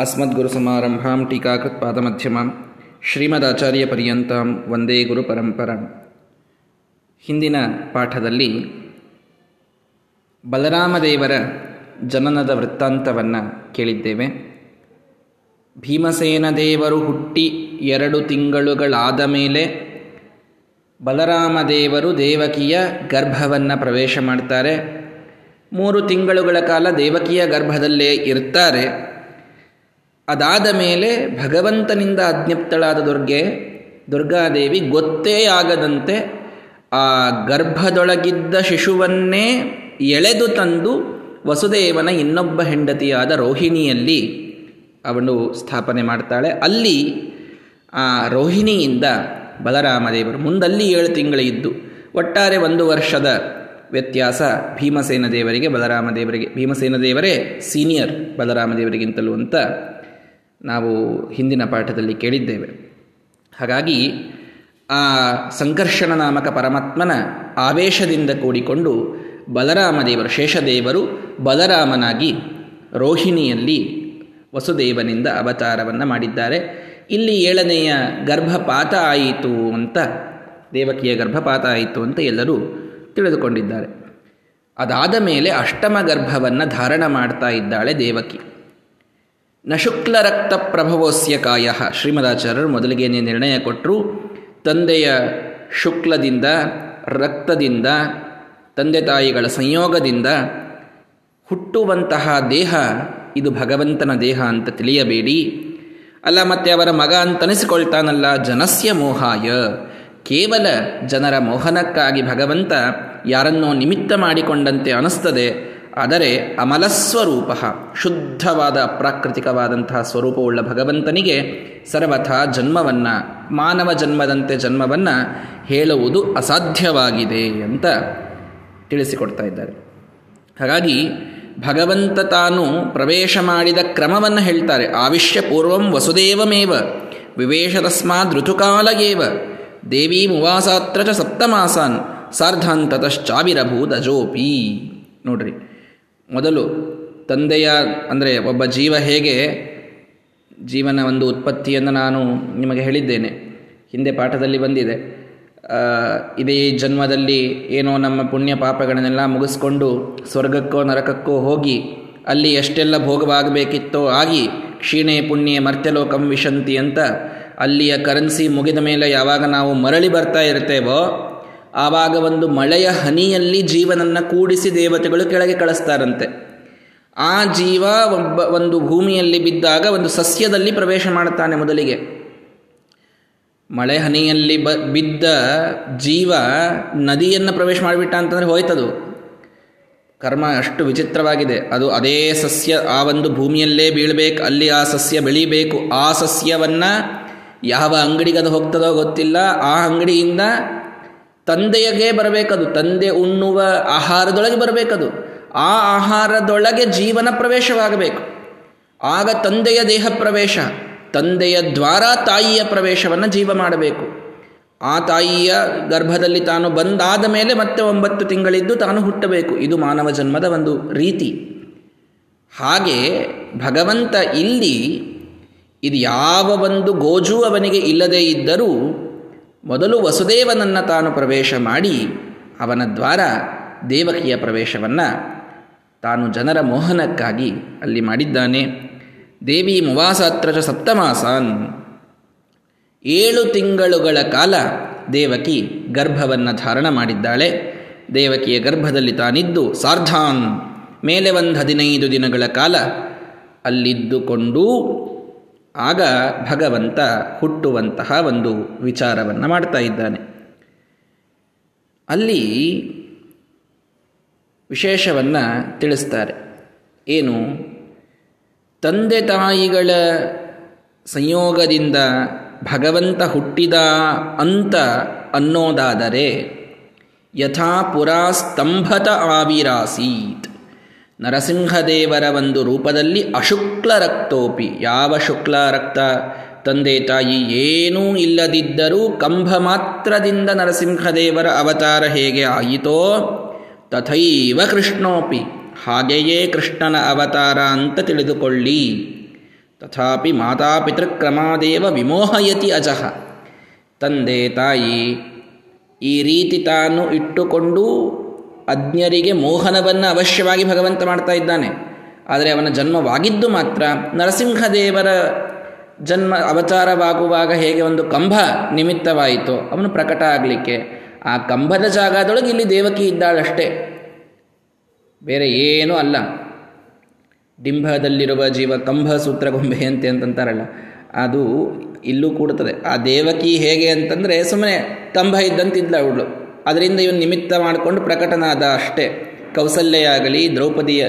ಅಸ್ಮದ್ಗುರುಸಮಾರಂಭಾಂ ಶ್ರೀಮದ್ ಶ್ರೀಮದಾಚಾರ್ಯ ಪರ್ಯಂತಾಂ ವಂದೇ ಗುರು ಪರಂಪರಾಂ. ಹಿಂದಿನ ಪಾಠದಲ್ಲಿ ಬಲರಾಮದೇವರ ಜನನದ ವೃತ್ತಾಂತವನ್ನು ಕೇಳಿದ್ದೇವೆ. ಭೀಮಸೇನ ದೇವರು ಹುಟ್ಟಿ ಎರಡು ತಿಂಗಳುಗಳಾದ ಮೇಲೆ ಬಲರಾಮದೇವರು ದೇವಕಿಯ ಗರ್ಭವನ್ನು ಪ್ರವೇಶ ಮಾಡ್ತಾರೆ. ಮೂರು ತಿಂಗಳುಗಳ ಕಾಲ ದೇವಕಿಯ ಗರ್ಭದಲ್ಲೇ ಇರ್ತಾರೆ. ಅದಾದ ಮೇಲೆ ಭಗವಂತನಿಂದ ಅಜ್ಞಪ್ತಳಾದ ದುರ್ಗೆ, ದುರ್ಗಾದೇವಿ ಗೊತ್ತೇ ಆಗದಂತೆ ಆ ಗರ್ಭದೊಳಗಿದ್ದ ಶಿಶುವನ್ನೇ ಎಳೆದು ತಂದು ವಸುದೇವನ ಇನ್ನೊಬ್ಬ ಹೆಂಡತಿಯಾದ ರೋಹಿಣಿಯಲ್ಲಿ ಅವನು ಸ್ಥಾಪನೆ ಮಾಡ್ತಾಳೆ. ಅಲ್ಲಿ ಆ ರೋಹಿಣಿಯಿಂದ ಬಲರಾಮದೇವರು, ಮುಂದಲ್ಲಿ ಏಳು ತಿಂಗಳಿದ್ದು, ಒಟ್ಟಾರೆ ಒಂದು ವರ್ಷದ ವ್ಯತ್ಯಾಸ ಭೀಮಸೇನ ದೇವರಿಗೆ, ಬಲರಾಮದೇವರಿಗೆ, ಭೀಮಸೇನ ದೇವರೇ ಸೀನಿಯರ್ ಬಲರಾಮದೇವರಿಗಿಂತಲೂ ಅಂತ ನಾವು ಹಿಂದಿನ ಪಾಠದಲ್ಲಿ ಕೇಳಿದ್ದೇವೆ. ಹಾಗಾಗಿ ಆ ಸಂಕರ್ಷಣ ನಾಮಕ ಪರಮಾತ್ಮನ ಆವೇಶದಿಂದ ಕೂಡಿಕೊಂಡು ಬಲರಾಮದೇವರು ಶೇಷದೇವರು ಬಲರಾಮನಾಗಿ ರೋಹಿಣಿಯಲ್ಲಿ ವಸುದೇವನಿಂದ ಅವತಾರವನ್ನು ಮಾಡಿದ್ದಾರೆ. ಇಲ್ಲಿ ಏಳನೆಯ ಗರ್ಭಪಾತ ಆಯಿತು ಅಂತ, ದೇವಕಿಯ ಗರ್ಭಪಾತ ಆಯಿತು ಅಂತ ಎಲ್ಲರೂ ತಿಳಿದುಕೊಂಡಿದ್ದಾರೆ. ಅದಾದ ಮೇಲೆ ಅಷ್ಟಮ ಗರ್ಭವನ್ನು ಧಾರಣ ಮಾಡ್ತಾ ಇದ್ದಾಳೆ ದೇವಕಿ. ನ ಶುಕ್ಲ ರಕ್ತ ಪ್ರಭವೋಸ್ಯ ಕಾಯ ಶ್ರೀಮದಾಚಾರ್ಯರು ಮೊದಲಿಗೇನೆ ನಿರ್ಣಯ ಕೊಟ್ಟರು ತಂದೆಯ ಶುಕ್ಲದಿಂದ, ರಕ್ತದಿಂದ, ತಂದೆ ತಾಯಿಗಳ ಸಂಯೋಗದಿಂದ ಹುಟ್ಟುವಂತಹ ದೇಹ, ಇದು ಭಗವಂತನ ದೇಹ ಅಂತ ತಿಳಿಯಬೇಡಿ. ಅಲ್ಲ, ಮತ್ತೆ ಅವರ ಮಗ ಅಂತನಿಸಿಕೊಳ್ತಾನಲ್ಲ, ಜನಸ್ಯ ಮೋಹಾಯ. ಕೇವಲ ಜನರ ಮೋಹನಕ್ಕಾಗಿ ಭಗವಂತ ಯಾರನ್ನೋ ನಿಮಿತ್ತ ಮಾಡಿಕೊಂಡಂತೆ ಅನಿಸ್ತದೆ. ಆದರೆ ಅಮಲಸ್ವರೂಪ, ಶುದ್ಧವಾದ ಪ್ರಾಕೃತಿಕವಾದಂತಹ ಸ್ವರೂಪವುಳ್ಳ ಭಗವಂತನಿಗೆ ಸರ್ವಥ ಜನ್ಮವನ್ನು, ಮಾನವ ಜನ್ಮದಂತೆ ಜನ್ಮವನ್ನು ಹೇಳುವುದು ಅಸಾಧ್ಯವಾಗಿದೆ ಅಂತ ತಿಳಿಸಿಕೊಡ್ತಾ ಇದ್ದಾರೆ. ಹಾಗಾಗಿ ಭಗವಂತ ತಾನು ಪ್ರವೇಶ ಮಾಡಿದ ಕ್ರಮವನ್ನು ಹೇಳ್ತಾರೆ. ಆವಿಷ್ಯ ಪೂರ್ವಂ ವಸುದೇವಮೇವ ವಿವೇಶ ತಸ್ಮಾದ್ ಋತುಕಾಲಗೇವ, ದೇವಿ ಮುವಾಸಾತ್ರ ಸಪ್ತಮಾಸಾನ್ ಸಾರ್ಧಾಂತತಶ್ಚಾವಿರಭೂತಜೋಪಿ ನೋಡ್ರಿ. ಮೊದಲು ತಂದೆಯ, ಅಂದರೆ ಒಬ್ಬ ಜೀವ ಹೇಗೆ ಜೀವನ ಒಂದು ಉತ್ಪತ್ತಿಯನ್ನು ನಾನು ನಿಮಗೆ ಹೇಳಿದ್ದೇನೆ. ಹಿಂದೆ ಪಾಠದಲ್ಲಿ ಬಂದಿದೆ. ಇದೇ ಜನ್ಮದಲ್ಲಿ ಏನೋ ನಮ್ಮ ಪುಣ್ಯ ಪಾಪಗಳನ್ನೆಲ್ಲ ಮುಗಿಸ್ಕೊಂಡು ಸ್ವರ್ಗಕ್ಕೋ ನರಕಕ್ಕೋ ಹೋಗಿ ಅಲ್ಲಿ ಎಷ್ಟೆಲ್ಲ ಭೋಗವಾಗಬೇಕಿತ್ತೋ ಆಗಿ ಕ್ಷೀಣೆ ಪುಣ್ಯ ಮರ್ತ್ಯಲೋಕಂ ವಿಶಂತಿ ಅಂತ ಅಲ್ಲಿಯ ಕರೆನ್ಸಿ ಮುಗಿದ ಮೇಲೆ ಯಾವಾಗ ನಾವು ಮರಳಿ ಬರ್ತಾ ಇರ್ತೇವೋ ಆವಾಗ ಒಂದು ಮಳೆಯ ಹನಿಯಲ್ಲಿ ಜೀವನನ್ನು ಕೂಡಿಸಿ ದೇವತೆಗಳು ಕೆಳಗೆ ಕಳಿಸ್ತಾರಂತೆ. ಆ ಜೀವ ಒಬ್ಬ ಒಂದು ಭೂಮಿಯಲ್ಲಿ ಬಿದ್ದಾಗ ಒಂದು ಸಸ್ಯದಲ್ಲಿ ಪ್ರವೇಶ ಮಾಡುತ್ತಾನೆ ಮೊದಲಿಗೆ. ಮಳೆ ಹನಿಯಲ್ಲಿ ಬ ಬಿದ್ದ ಜೀವ ನದಿಯನ್ನು ಪ್ರವೇಶ ಮಾಡಿಬಿಟ್ಟ ಅಂತಂದರೆ ಹೋಯ್ತದು. ಕರ್ಮ ಅಷ್ಟು ವಿಚಿತ್ರವಾಗಿದೆ. ಅದು ಅದೇ ಸಸ್ಯ ಆ ಒಂದು ಭೂಮಿಯಲ್ಲೇ ಬೀಳಬೇಕು, ಅಲ್ಲಿ ಆ ಸಸ್ಯ ಬೆಳೀಬೇಕು, ಆ ಸಸ್ಯವನ್ನು ಯಾವ ಅಂಗಡಿಗೆ ಅದು ಹೋಗ್ತದೋ ಗೊತ್ತಿಲ್ಲ. ಆ ಅಂಗಡಿಯಿಂದ ತಂದೆಯಗೆ ಬರಬೇಕದು, ತಂದೆ ಉಣ್ಣುವ ಆಹಾರದೊಳಗೆ ಬರಬೇಕದು. ಆ ಆಹಾರದೊಳಗೆ ಜೀವನ ಪ್ರವೇಶವಾಗಬೇಕು. ಆಗ ತಂದೆಯ ದೇಹ ಪ್ರವೇಶ, ತಂದೆಯ ದ್ವಾರ ತಾಯಿಯ ಪ್ರವೇಶವನ್ನು ಜೀವ ಮಾಡಬೇಕು. ಆ ತಾಯಿಯ ಗರ್ಭದಲ್ಲಿ ತಾನು ಬಂದಾದ ಮೇಲೆ ಮತ್ತೆ ಒಂಬತ್ತು ತಿಂಗಳಿದ್ದು ತಾನು ಹುಟ್ಟಬೇಕು. ಇದು ಮಾನವ ಜನ್ಮದ ಒಂದು ರೀತಿ. ಹಾಗೆ ಭಗವಂತ ಇಲ್ಲಿ ಇದು ಯಾವ ಒಂದು ಗೋಜು ಅವನಿಗೆ ಇಲ್ಲದೇ ಇದ್ದರೂ ಮೊದಲು ವಸುದೇವನನ್ನು ತಾನು ಪ್ರವೇಶ ಮಾಡಿ ಅವನ ದ್ವಾರ ದೇವಕಿಯ ಪ್ರವೇಶವನ್ನು ತಾನು ಜನರ ಮೋಹನಕ್ಕಾಗಿ ಅಲ್ಲಿ ಮಾಡಿದ್ದಾನೆ. ದೇವಿ ಮುವಾಸಾತ್ರಜ ಸಪ್ತಮಾಸಾನ್. ಏಳು ತಿಂಗಳುಗಳ ಕಾಲ ದೇವಕಿ ಗರ್ಭವನ್ನು ಧಾರಣ ಮಾಡಿದ್ದಾಳೆ. ದೇವಕಿಯ ಗರ್ಭದಲ್ಲಿ ತಾನಿದ್ದು ಸಾರ್ಧಾನ್. ಮೇಲೆ ಒಂದು ಹದಿನೈದು ದಿನಗಳ ಕಾಲ ಅಲ್ಲಿದ್ದುಕೊಂಡು ಆಗ ಭಗವಂತ ಹುಟ್ಟುವಂತಹ ಒಂದು ವಿಚಾರವನ್ನು ಮಾಡ್ತಾ ಇದ್ದಾನೆ. ಅಲ್ಲಿ ವಿಶೇಷವನ್ನು ತಿಳಿಸ್ತಾರೆ. ಏನು? ತಂದೆ ತಾಯಿಗಳ ಸಂಯೋಗದಿಂದ ಭಗವಂತ ಹುಟ್ಟಿದ ಅಂತ ಅನ್ನೋದಾದರೆ ಯಥಾ ಪುರಾ ಸ್ತಂಭತ ಆವಿರಾಸೀತ್. ನರಸಿಂಹದೇವರ ಒಂದು ರೂಪದಲ್ಲಿ ಅಶುಕ್ಲ ರಕ್ತೋಪಿ. ಯಾವ ಶುಕ್ಲ ರಕ್ತ? ತಂದೆ ತಾಯಿ ಏನೂ ಇಲ್ಲದಿದ್ದರೂ ಕಂಭ ಮಾತ್ರದಿಂದ ನರಸಿಂಹದೇವರ ಅವತಾರ ಹೇಗೆ ಆಯಿತೋ ತಥೈವ ಕೃಷ್ಣೋಪಿ. ಹಾಗೆಯೇ ಕೃಷ್ಣನ ಅವತಾರ ಅಂತ ತಿಳಿದುಕೊಳ್ಳಿ. ತಥಾಪಿ ಮಾತಾಪಿತೃಕ್ರಮಾದೇವ ವಿಮೋಹಯತಿ ಅಜಃ. ತಂದೆ ತಾಯಿ, ಈ ರೀತಿ ತಾನು ಇಟ್ಟುಕೊಂಡು ಅಜ್ಞರಿಗೆ ಮೋಹನವನ್ನು ಅವಶ್ಯವಾಗಿ ಭಗವಂತ ಮಾಡ್ತಾ ಇದ್ದಾನೆ. ಆದರೆ ಅವನ ಜನ್ಮವಾಗಿದ್ದು ಮಾತ್ರ ನರಸಿಂಹದೇವರ ಜನ್ಮ ಅವತಾರವಾಗುವಾಗ ಹೇಗೆ ಒಂದು ಕಂಬ ನಿಮಿತ್ತವಾಯಿತು, ಅವನು ಪ್ರಕಟ ಆಗಲಿಕ್ಕೆ ಆ ಕಂಬದ ಜಾಗದೊಳಗೆ ಇಲ್ಲಿ ದೇವಕಿ ಇದ್ದಾಳಷ್ಟೇ. ಬೇರೆ ಏನೂ ಅಲ್ಲ. ಡಿಂಭದಲ್ಲಿರುವ ಜೀವ ಕಂಬ ಸೂತ್ರಗೊಂಬೆ ಅಂತೆ ಅಂತಂತಾರಲ್ಲ, ಅದು ಇಲ್ಲೂ ಕೂಡುತ್ತದೆ. ಆ ದೇವಕಿ ಹೇಗೆ ಅಂತಂದರೆ ಸುಮ್ಮನೆ ಕಂಬ ಇದ್ದಂತಿದ್ದ ಅವಳು. ಅದರಿಂದ ಇವನು ನಿಮಿತ್ತ ಮಾಡಿಕೊಂಡು ಪ್ರಕಟನಾದ ಅಷ್ಟೇ. ಕೌಸಲ್ಯಾಗಲಿ ದ್ರೌಪದಿಯ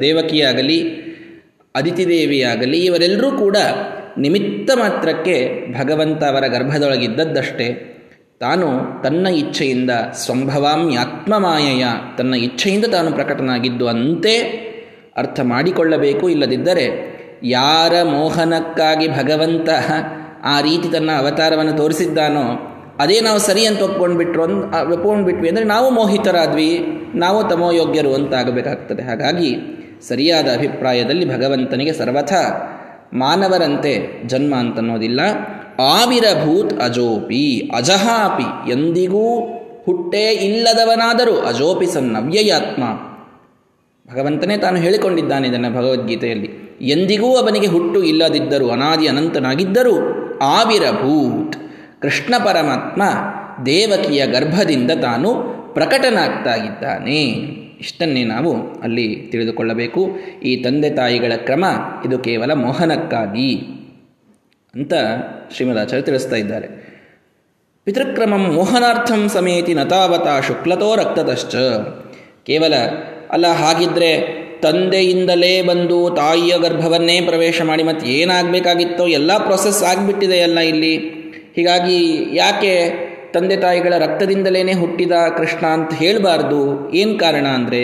ದೇವಕಿಯಾಗಲಿ ಅದಿತಿ ದೇವಿಯಾಗಲಿ ಇವರೆಲ್ಲರೂ ಕೂಡ ನಿಮಿತ್ತ ಮಾತ್ರಕ್ಕೆ ಭಗವಂತ ಅವರ ಗರ್ಭದೊಳಗಿದ್ದದ್ದಷ್ಟೇ. ತಾನು ತನ್ನ ಇಚ್ಛೆಯಿಂದ ಸಂಭವಾಮ್ಯಾತ್ಮಮಾಯಯ ತನ್ನ ಇಚ್ಛೆಯಿಂದ ತಾನು ಪ್ರಕಟನಾಗಿದ್ದು ಅಂತೆ ಅರ್ಥ ಮಾಡಿಕೊಳ್ಳಬೇಕು. ಇಲ್ಲದಿದ್ದರೆ ಯಾರ ಮೋಹನಕ್ಕಾಗಿ ಭಗವಂತ ಆ ರೀತಿ ತನ್ನ ಅವತಾರವನ್ನು ತೋರಿಸಿದ್ದಾನೋ ಅದೇ ನಾವು ಸರಿ ಅಂತ ಒಪ್ಕೊಂಡ್ಬಿಟ್ರು ಅಂದ್ ಒಪ್ಕೊಂಡ್ಬಿಟ್ವಿ ಅಂದರೆ ನಾವು ಮೋಹಿತರಾದ್ವಿ, ನಾವು ತಮೋಯೋಗ್ಯರು ಅಂತ ಆಗಬೇಕಾಗ್ತದೆ. ಹಾಗಾಗಿ ಸರಿಯಾದ ಅಭಿಪ್ರಾಯದಲ್ಲಿ ಭಗವಂತನಿಗೆ ಸರ್ವಥ ಮಾನವರಂತೆ ಜನ್ಮ ಅಂತನ್ನೋದಿಲ್ಲ. ಆವಿರಭೂತ್ ಅಜೋಪಿ, ಅಜಹಾಪಿ, ಎಂದಿಗೂ ಹುಟ್ಟೇ ಇಲ್ಲದವನಾದರೂ ಅಜೋಪಿ ಸನ್ನವ್ಯಯಾತ್ಮ ಭಗವಂತನೇ ತಾನು ಹೇಳಿಕೊಂಡಿದ್ದಾನೆ ಇದನ್ನು ಭಗವದ್ಗೀತೆಯಲ್ಲಿ. ಎಂದಿಗೂ ಅವನಿಗೆ ಹುಟ್ಟು ಇಲ್ಲದಿದ್ದರೂ, ಅನಾದಿ ಅನಂತನಾಗಿದ್ದರೂ ಆವಿರಭೂತ್ ಕೃಷ್ಣ ಪರಮಾತ್ಮ ದೇವಕಿಯ ಗರ್ಭದಿಂದ ತಾನು ಪ್ರಕಟನಾಗ್ತಾ ಇದ್ದಾನೆ ಇಷ್ಟನ್ನೇ ನಾವು ಅಲ್ಲಿ ತಿಳಿದುಕೊಳ್ಳಬೇಕು. ಈ ತಂದೆ ತಾಯಿಗಳ ಕ್ರಮ ಇದು ಕೇವಲ ಮೋಹನಕ್ಕಾಗಿ ಅಂತ ಶ್ರೀಮದಾಚಾರ್ಯ ತಿಳಿಸ್ತಾ ಇದ್ದಾರೆ. ಪಿತೃಕ್ರಮಂ ಮೋಹನಾರ್ಥಂ ಸಮೇತಿ ನತಾವತಾ ಶುಕ್ಲತೋ ರಕ್ತತಶ್ಚ. ಕೇವಲ ಅಲ್ಲ, ಹಾಗಿದ್ರೆ ತಂದೆಯಿಂದಲೇ ಬಂದು ತಾಯಿಯ ಗರ್ಭವನ್ನೇ ಪ್ರವೇಶ ಮಾಡಿ ಮತ್ತೆ ಏನಾಗಬೇಕಾಗಿತ್ತೋ ಎಲ್ಲ ಪ್ರೊಸೆಸ್ ಆಗಿಬಿಟ್ಟಿದೆಯಲ್ಲ ಇಲ್ಲಿ. ಹೀಗಾಗಿ ಯಾಕೆ ತಂದೆ ತಾಯಿಗಳ ರಕ್ತದಿಂದಲೇ ಹುಟ್ಟಿದ ಕೃಷ್ಣ ಅಂತ ಹೇಳಬಾರ್ದು? ಏನು ಕಾರಣ ಅಂದರೆ,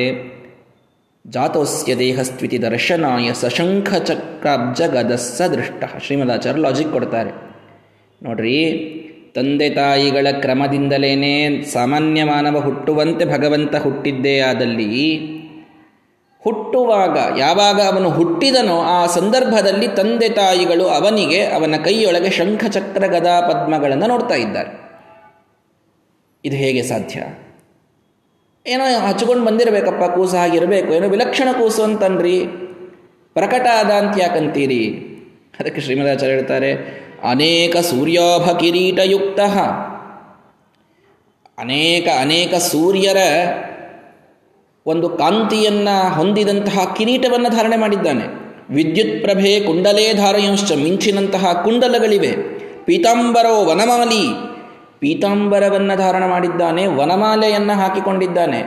ಜಾತೋಸ್ಯ ದೇಹಸ್ಥಿತಿ ದರ್ಶನಾಯ ಸಶಂಖ ಚಕ್ರಾಬ್ಜ ಗದಸ್ಸ ದೃಷ್ಟ. ಶ್ರೀಮದಾಚಾರ್ಯ ಲಾಜಿಕ್ ಕೊಡ್ತಾರೆ. ನೋಡ್ರಿ, ತಂದೆ ತಾಯಿಗಳ ಕ್ರಮದಿಂದಲೇ ಸಾಮಾನ್ಯ ಮಾನವ ಹುಟ್ಟುವಂತೆ ಭಗವಂತ ಹುಟ್ಟಿದ್ದೇ ಆದಲ್ಲಿ ಹುಟ್ಟುವಾಗ, ಯಾವಾಗ ಅವನು ಹುಟ್ಟಿದನೋ ಆ ಸಂದರ್ಭದಲ್ಲಿ ತಂದೆ ತಾಯಿಗಳು ಅವನಿಗೆ ಅವನ ಕೈಯೊಳಗೆ ಶಂಖಚಕ್ರ ಗದಾ ಪದ್ಮಗಳನ್ನು ನೋಡ್ತಾ ಇದ್ದಾರೆ. ಇದು ಹೇಗೆ ಸಾಧ್ಯ? ಏನೋ ಹಚ್ಕೊಂಡು ಬಂದಿರಬೇಕಪ್ಪ, ಕೂಸು ಹಾಗಿರಬೇಕು, ಏನೋ ವಿಲಕ್ಷಣ ಕೂಸು ಅಂತನ್ರಿ. ಪ್ರಕಟ ಆದ ಅಂತ ಯಾಕಂತೀರಿ? ಅದಕ್ಕೆ ಶ್ರೀಮದಾಚಾರ್ಯ ಹೇಳ್ತಾರೆ, ಅನೇಕ ಸೂರ್ಯೋಭ ಕಿರೀಟಯುಕ್ತ. ಅನೇಕ ಅನೇಕ ಸೂರ್ಯರ ಒಂದು ಕಾಂತಿಯನ್ನು ಹೊಂದಿದಂತಹ ಕಿರೀಟವನ್ನು ಧಾರಣೆ ಮಾಡಿದ್ದಾನೆ. ವಿದ್ಯುತ್ ಪ್ರಭೆ ಕುಂಡಲೇ ಧಾರಯಂಶ್ಚ ಮಿಂಚಿನಂತಹ ಕುಂಡಲಗಳಿವೆ. ಪೀತಾಂಬರೋ ವನಮಾಲಿ. ಪೀತಾಂಬರವನ್ನು ಧಾರಣ ಮಾಡಿದ್ದಾನೆ, ವನಮಾಲೆಯನ್ನು ಹಾಕಿಕೊಂಡಿದ್ದಾನೆ.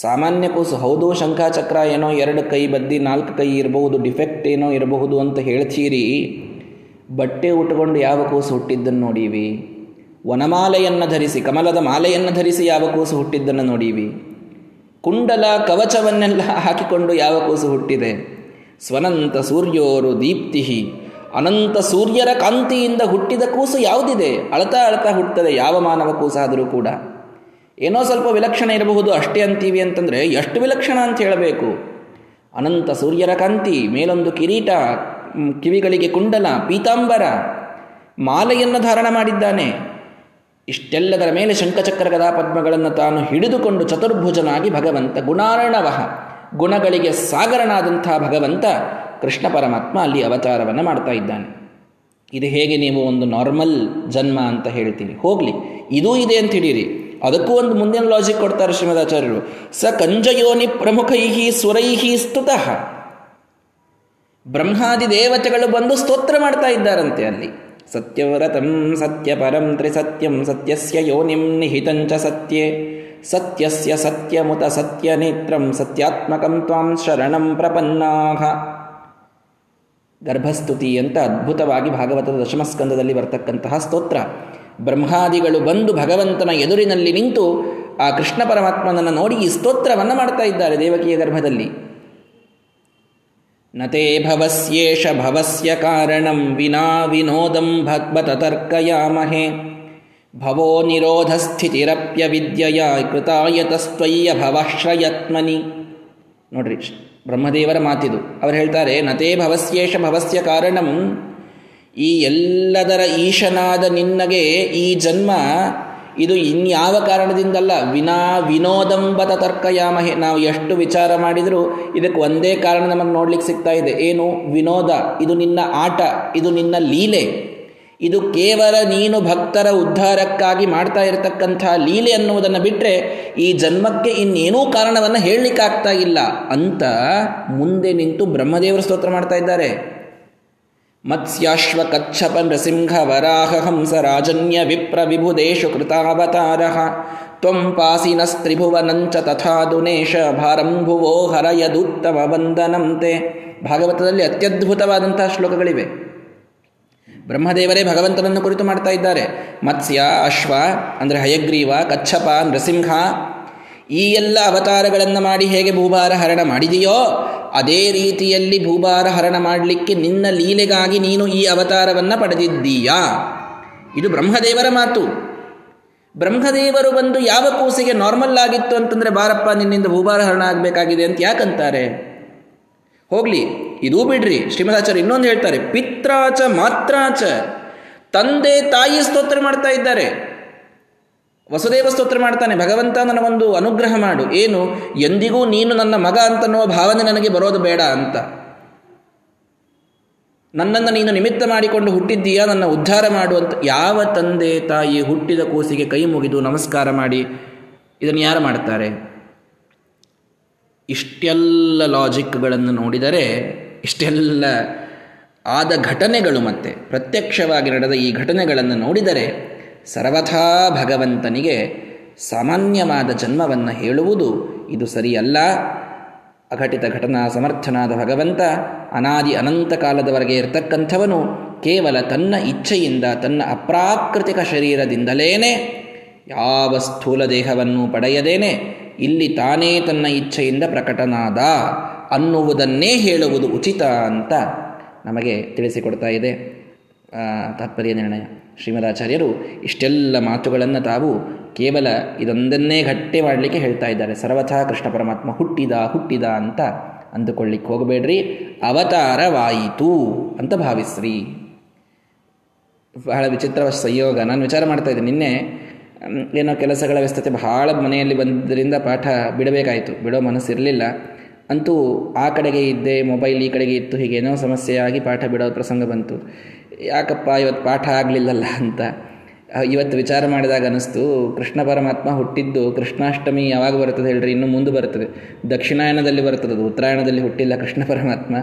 ಸಾಮಾನ್ಯ ಕೂಸು, ಹೌದು ಶಂಖಾಚಕ್ರ ಏನೋ ಎರಡು ಕೈ ಬದ್ದಿ ನಾಲ್ಕು ಕೈ ಇರಬಹುದು, ಡಿಫೆಕ್ಟ್ ಏನೋ ಇರಬಹುದು ಅಂತ ಹೇಳ್ತೀರಿ. ಬಟ್ಟೆ ಉಟ್ಕೊಂಡು ಯಾವ ಕೂಸು ಹುಟ್ಟಿದ್ದನ್ನು ನೋಡೀವಿ. ವನಮಾಲೆಯನ್ನು ಧರಿಸಿ, ಕಮಲದ ಮಾಲೆಯನ್ನು ಧರಿಸಿ ಯಾವ ಕೂಸು ಹುಟ್ಟಿದ್ದನ್ನು ನೋಡೀವಿ. ಕುಂಡಲ ಕವಚವನ್ನೆಲ್ಲ ಹಾಕಿಕೊಂಡು ಯಾವ ಕೂಸು ಹುಟ್ಟಿದೆ? ಸ್ವನಂತ ಸೂರ್ಯೋರು ದೀಪ್ತಿ ಅನಂತ ಸೂರ್ಯರ ಕಾಂತಿಯಿಂದ ಹುಟ್ಟಿದ ಕೂಸು ಯಾವುದಿದೆ? ಅಳತಾ ಅಳತಾ ಹುಟ್ಟುತ್ತದೆ ಯಾವ ಮಾನವ ಕೂಸಾದರೂ ಕೂಡ. ಏನೋ ಸ್ವಲ್ಪ ವಿಲಕ್ಷಣ ಇರಬಹುದು, ಅಷ್ಟೇ ಅಂತೀವಿ ಅಂತಂದರೆ ಎಷ್ಟು ವಿಲಕ್ಷಣ ಅಂತ ಹೇಳಬೇಕು. ಅನಂತ ಸೂರ್ಯರ ಕಾಂತಿ, ಮೇಲೊಂದು ಕಿರೀಟ ಕಿವಿಗಳಿಗೆ ಕುಂಡಲ, ಪೀತಾಂಬರ, ಮಾಲೆಯನ್ನು ಧಾರಣ ಮಾಡಿದ್ದಾನೆ. ಇಷ್ಟೆಲ್ಲದರ ಮೇಲೆ ಶಂಖಚಕ್ರ ಗದಾ ಪದ್ಮಗಳನ್ನು ತಾನು ಹಿಡಿದುಕೊಂಡು ಚತುರ್ಭುಜನಾಗಿ ಭಗವಂತ ಗುಣಾರ್ಣವಹ, ಗುಣಗಳಿಗೆ ಸಾಗರನಾದಂಥ ಭಗವಂತ ಕೃಷ್ಣ ಪರಮಾತ್ಮ ಅಲ್ಲಿ ಅವತಾರವನ್ನು ಮಾಡ್ತಾ ಇದ್ದಾನೆ. ಇದು ಹೇಗೆ ನೀವು ಒಂದು ನಾರ್ಮಲ್ ಜನ್ಮ ಅಂತ ಹೇಳ್ತೀವಿ ಹೋಗಲಿ, ಇದೂ ಇದೆ ಅಂತ ಹಿಡೀರಿ. ಅದಕ್ಕೂ ಒಂದು ಮುಂದಿನ ಲಾಜಿಕ್ ಕೊಡ್ತಾರೆ ಶ್ರೀಮದಾಚಾರ್ಯರು. ಸ ಕಂಜಯೋನಿ ಪ್ರಮುಖೈಹಿ ಸುರೈಹಿ ಸ್ತುತಃ. ಬ್ರಹ್ಮಾದಿ ದೇವತೆಗಳು ಬಂದು ಸ್ತೋತ್ರ ಮಾಡ್ತಾ ಇದ್ದಾರಂತೆ ಅಲ್ಲಿ. ಸತ್ಯವ್ರತಂ ಸತ್ಯಪರಂ ತ್ರಿಸತ್ಯಂ ಸತ್ಯಸ್ಯ ಯೋನಿಂ ನಿಹಿತಂಚ ಸತ್ಯೇ ಸತ್ಯಸ್ಯ ಸತ್ಯಮುತ ಸತ್ಯನೇತ್ರಂ ಸತ್ಯಾತ್ಮಕಂ ತ್ವಾಂ ಶರಣಂ ಪ್ರಪನ್ನಾಹ ಗರ್ಭಸ್ತುತಿ ಅಂತ ಅದ್ಭುತವಾಗಿ ಭಾಗವತದ ದಶಮಸ್ಕಂದದಲ್ಲಿ ಬರ್ತಕ್ಕಂತಹ ಸ್ತೋತ್ರ। ಬ್ರಹ್ಮಾದಿಗಳು ಬಂದು ಭಗವಂತನ ಎದುರಿನಲ್ಲಿ ನಿಂತು ಆ ಕೃಷ್ಣ ಪರಮಾತ್ಮನನ್ನು ನೋಡಿ ಈ ಸ್ತೋತ್ರವನ್ನು ಮಾಡ್ತಾ ಇದ್ದಾರೆ ದೇವಕಿಯ ಗರ್ಭದಲ್ಲಿ। ನತೇ ಭವಸ್ಯೇಷ ಭವಸ್ಯ ಕಾರಣಂ ವಿನಾ ವಿನೋದಂ ಭಗವತ ತರ್ಕಯಾಮಹೆ ಭವೋ ನಿರೋಧ ಸ್ಥಿತಿರಪ್ಯ ವಿದ್ಯೆಯ ಕೃತಾಯತಸ್ತ್ವಯ್ಯ ಭವಶ್ರಯತ್ಮನಿ ನೋಡ್ರಿ, ಬ್ರಹ್ಮದೇವರ ಮಾತಿದು. ಅವರು ಹೇಳ್ತಾರೆ ನತೇ ಭವಸ್ಯೇಷ ಭವಸ್ಯ ಕಾರಣಂ, ಈ ಎಲ್ಲದರ ಈಶನಾದ ನಿನ್ನಗೆ ಈ ಜನ್ಮ ಇದು ಇನ್ಯಾವ ಕಾರಣದಿಂದಲ್ಲ? ವಿನಾ ವಿನೋದಂಬತ ತರ್ಕಯಾಮಹೆ. ನಾವು ಎಷ್ಟು ವಿಚಾರ ಮಾಡಿದರೂ ಇದಕ್ಕೆ ಒಂದೇ ಕಾರಣ ನಮಗೆ ನೋಡ್ಲಿಕ್ಕೆ ಸಿಗ್ತಾ ಇದೆ. ಏನು? ವಿನೋದ. ಇದು ನಿನ್ನ ಆಟ. ಇದು ನಿನ್ನ ಲೀಲೆ. ಇದು ಕೇವಲ ನೀನು ಭಕ್ತರ ಉದ್ಧಾರಕ್ಕಾಗಿ ಮಾಡ್ತಾ ಇರತಕ್ಕಂಥ ಲೀಲೆ ಅನ್ನುವುದನ್ನು ಬಿಟ್ಟರೆ ಈ ಜನ್ಮಕ್ಕೆ ಇನ್ನೇನೂ ಕಾರಣವನ್ನು ಹೇಳಲಿಕ್ಕಾಗ್ತಾ ಇಲ್ಲ. ಅಂತ ಮುಂದೆ ನಿಂತು ಬ್ರಹ್ಮದೇವರು ಸ್ತೋತ್ರ ಮಾಡ್ತಾ ಇದ್ದಾರೆ. ವಿಪ್ರ ವಿಭುದೇಶು ಕೃತಾವತಾರ ತ್ವಂ ಪಾಸಿನಸ್ತ್ರಿಭುವನಂಚ ತಥಾ ದುನೇಶ ಭಾರಂಭುವೋ ಹರಯದುತ್ತಮ ವಂದನಂತೆ ಭಾಗವತದಲ್ಲಿ ಅತ್ಯದ್ಭುತವಾದಂತಹ ಶ್ಲೋಕಗಳಿವೆ. ಬ್ರಹ್ಮದೇವರೇ ಭಗವಂತನನ್ನು ಕುರಿತು ಮಾಡ್ತಾ ಇದ್ದಾರೆ. ಮತ್ಸ್ಯ, ಅಶ್ವ, ಅಂದರೆ ಹಯಗ್ರೀವ ಕಚ್ಚಪ ನೃಸಿಂಹ ಈ ಎಲ್ಲ ಅವತಾರಗಳನ್ನು ಮಾಡಿ ಹೇಗೆ ಭೂಭಾರ ಹರಣ ಮಾಡಿದೆಯೋ, ಅದೇ ರೀತಿಯಲ್ಲಿ ಭೂಭಾರ ಹರಣ ಮಾಡಲಿಕ್ಕೆ ನಿನ್ನ ಲೀಲೆಗಾಗಿ ನೀನು ಈ ಅವತಾರವನ್ನು ಪಡೆದಿದ್ದೀಯಾ? ಇದು ಬ್ರಹ್ಮದೇವರ ಮಾತು. ಬ್ರಹ್ಮದೇವರು ಬಂದು ಯಾವ ಕೂಸಿಗೆ ನಾರ್ಮಲ್ ಆಗಿತ್ತು ಅಂತಂದರೆ, ಬಾರಪ್ಪ, ನಿನ್ನಿಂದ ಭೂಭಾರ ಹರಣ ಆಗಬೇಕಾಗಿದೆ ಅಂತ ಯಾಕಂತಾರೆ? ಹೋಗ್ಲಿ, ಇದೂ ಬಿಡ್ರಿ, ಶ್ರೀಮದಾಚಾರ್ಯ ಇನ್ನೊಂದು ಹೇಳ್ತಾರೆ, ಪಿತ್ರಾಚ, ಮಾತ್ರಾಚ, ತಂದೆ ತಾಯಿ ಸ್ತೋತ್ರ ಮಾಡ್ತಾ ಇದ್ದಾರೆ. ವಸುದೇವ ಸ್ತೋತ್ರ ಮಾಡ್ತಾನೆ, ಭಗವಂತ ನನಗೊಂದು ಅನುಗ್ರಹ ಮಾಡು. ಏನು? ಎಂದಿಗೂ ನೀನು ನನ್ನ ಮಗ ಅಂತನ್ನುವ ಭಾವನೆ ನನಗೆ ಬರೋದು ಬೇಡ ಅಂತ. ನನ್ನನ್ನು ನೀನು ನಿಮಿತ್ತ ಮಾಡಿಕೊಂಡು ಹುಟ್ಟಿದ್ದೀಯಾ? ನನ್ನ ಉದ್ಧಾರ ಮಾಡು ಅಂತ. ಯಾವ ತಂದೆ ತಾಯಿ ಹುಟ್ಟಿದ ಕೂಸಿಗೆ ಕೈ ಮುಗಿದು ನಮಸ್ಕಾರ ಮಾಡಿ? ಇದನ್ನು ಯಾರು ಮಾಡ್ತಾರೆ? ಇಷ್ಟೆಲ್ಲ ಲಾಜಿಕ್ಗಳನ್ನು ನೋಡಿದರೆ, ಇಷ್ಟೆಲ್ಲ ಆದ ಘಟನೆಗಳು ಮತ್ತೆ, ಪ್ರತ್ಯಕ್ಷವಾಗಿ ನಡೆದ ಈ ಘಟನೆಗಳನ್ನು ನೋಡಿದರೆ ಸರ್ವಥಾ ಭಗವಂತನಿಗೆ ಸಾಮಾನ್ಯವಾದ ಜನ್ಮವನ್ನು ಹೇಳುವುದು ಇದು ಸರಿಯಲ್ಲ. ಅಘಟಿತ ಘಟನಾ ಸಮರ್ಥನಾದ ಭಗವಂತ ಅನಾದಿ ಅನಂತ ಕಾಲದವರೆಗೆ ಇರತಕ್ಕಂಥವನು ಕೇವಲ ತನ್ನ ಇಚ್ಛೆಯಿಂದ ತನ್ನ ಅಪ್ರಾಕೃತಿಕ ಶರೀರದಿಂದಲೇನೆ ಯಾವ ಸ್ಥೂಲ ದೇಹವನ್ನು ಪಡೆಯದೇನೆ ಇಲ್ಲಿ ತಾನೇ ತನ್ನ ಇಚ್ಛೆಯಿಂದ ಪ್ರಕಟನಾದ ಅನ್ನುವುದನ್ನೇ ಹೇಳುವುದು ಉಚಿತ ಅಂತ ನಮಗೆ ತಿಳಿಸಿಕೊಡ್ತಾ ಇದೆ. ತಾತ್ಪರ್ಯ ನಿರ್ಣಯ. ಶ್ರೀಮದಾಚಾರ್ಯರು ಇಷ್ಟೆಲ್ಲ ಮಾತುಗಳನ್ನು ತಾವು ಕೇವಲ ಇದೊಂದನ್ನೇ ಘಟ್ಟೆ ಮಾಡಲಿಕ್ಕೆ ಹೇಳ್ತಾ ಇದ್ದಾರೆ. ಸರ್ವಥಾ ಕೃಷ್ಣ ಪರಮಾತ್ಮ ಹುಟ್ಟಿದ ಹುಟ್ಟಿದ ಅಂತ ಅಂದುಕೊಳ್ಳಿಕ್ಕೆ ಹೋಗಬೇಡ್ರಿ. ಅವತಾರವಾಯಿತು ಅಂತ ಭಾವಿಸ್ರಿ. ಬಹಳ ವಿಚಿತ್ರ ಸಂಯೋಗ. ನಾನು ವಿಚಾರ ಮಾಡ್ತಾ ಇದ್ದೆ ನಿನ್ನೆ ಏನೋ ಕೆಲಸಗಳ ವ್ಯಸ್ತತೆ ಬಹಳ ಮನೆಯಲ್ಲಿ ಬಂದರಿಂದ ಪಾಠ ಬಿಡಬೇಕಾಯಿತು. ಬಿಡೋ ಮನಸ್ಸಿರಲಿಲ್ಲ. ಅಂತೂ ಆ ಕಡೆಗೆ ಇದ್ದೆ ಮೊಬೈಲ್ ಈ ಕಡೆಗೆ ಇತ್ತು ಹೀಗೇನೋ ಸಮಸ್ಯೆಯಾಗಿ ಪಾಠ ಬಿಡೋ ಪ್ರಸಂಗ ಬಂತು. ಯಾಕಪ್ಪ, ಇವತ್ತು ಪಾಠ ಆಗಲಿಲ್ಲಲ್ಲ ಅಂತ. ಇವತ್ತು ವಿಚಾರ ಮಾಡಿದಾಗ ಅನ್ನಿಸ್ತು, ಕೃಷ್ಣ ಪರಮಾತ್ಮ ಹುಟ್ಟಿದ್ದು ಕೃಷ್ಣಾಷ್ಟಮಿ ಯಾವಾಗ ಬರ್ತದೆ ಹೇಳ್ರಿ? ಇನ್ನೂ ಮುಂದೆ ಬರ್ತದೆ. ದಕ್ಷಿಣಾಯನದಲ್ಲಿ ಬರ್ತದೆ ಉತ್ತರಾಯಣದಲ್ಲಿ ಹುಟ್ಟಿಲ್ಲ ಕೃಷ್ಣ ಪರಮಾತ್ಮ.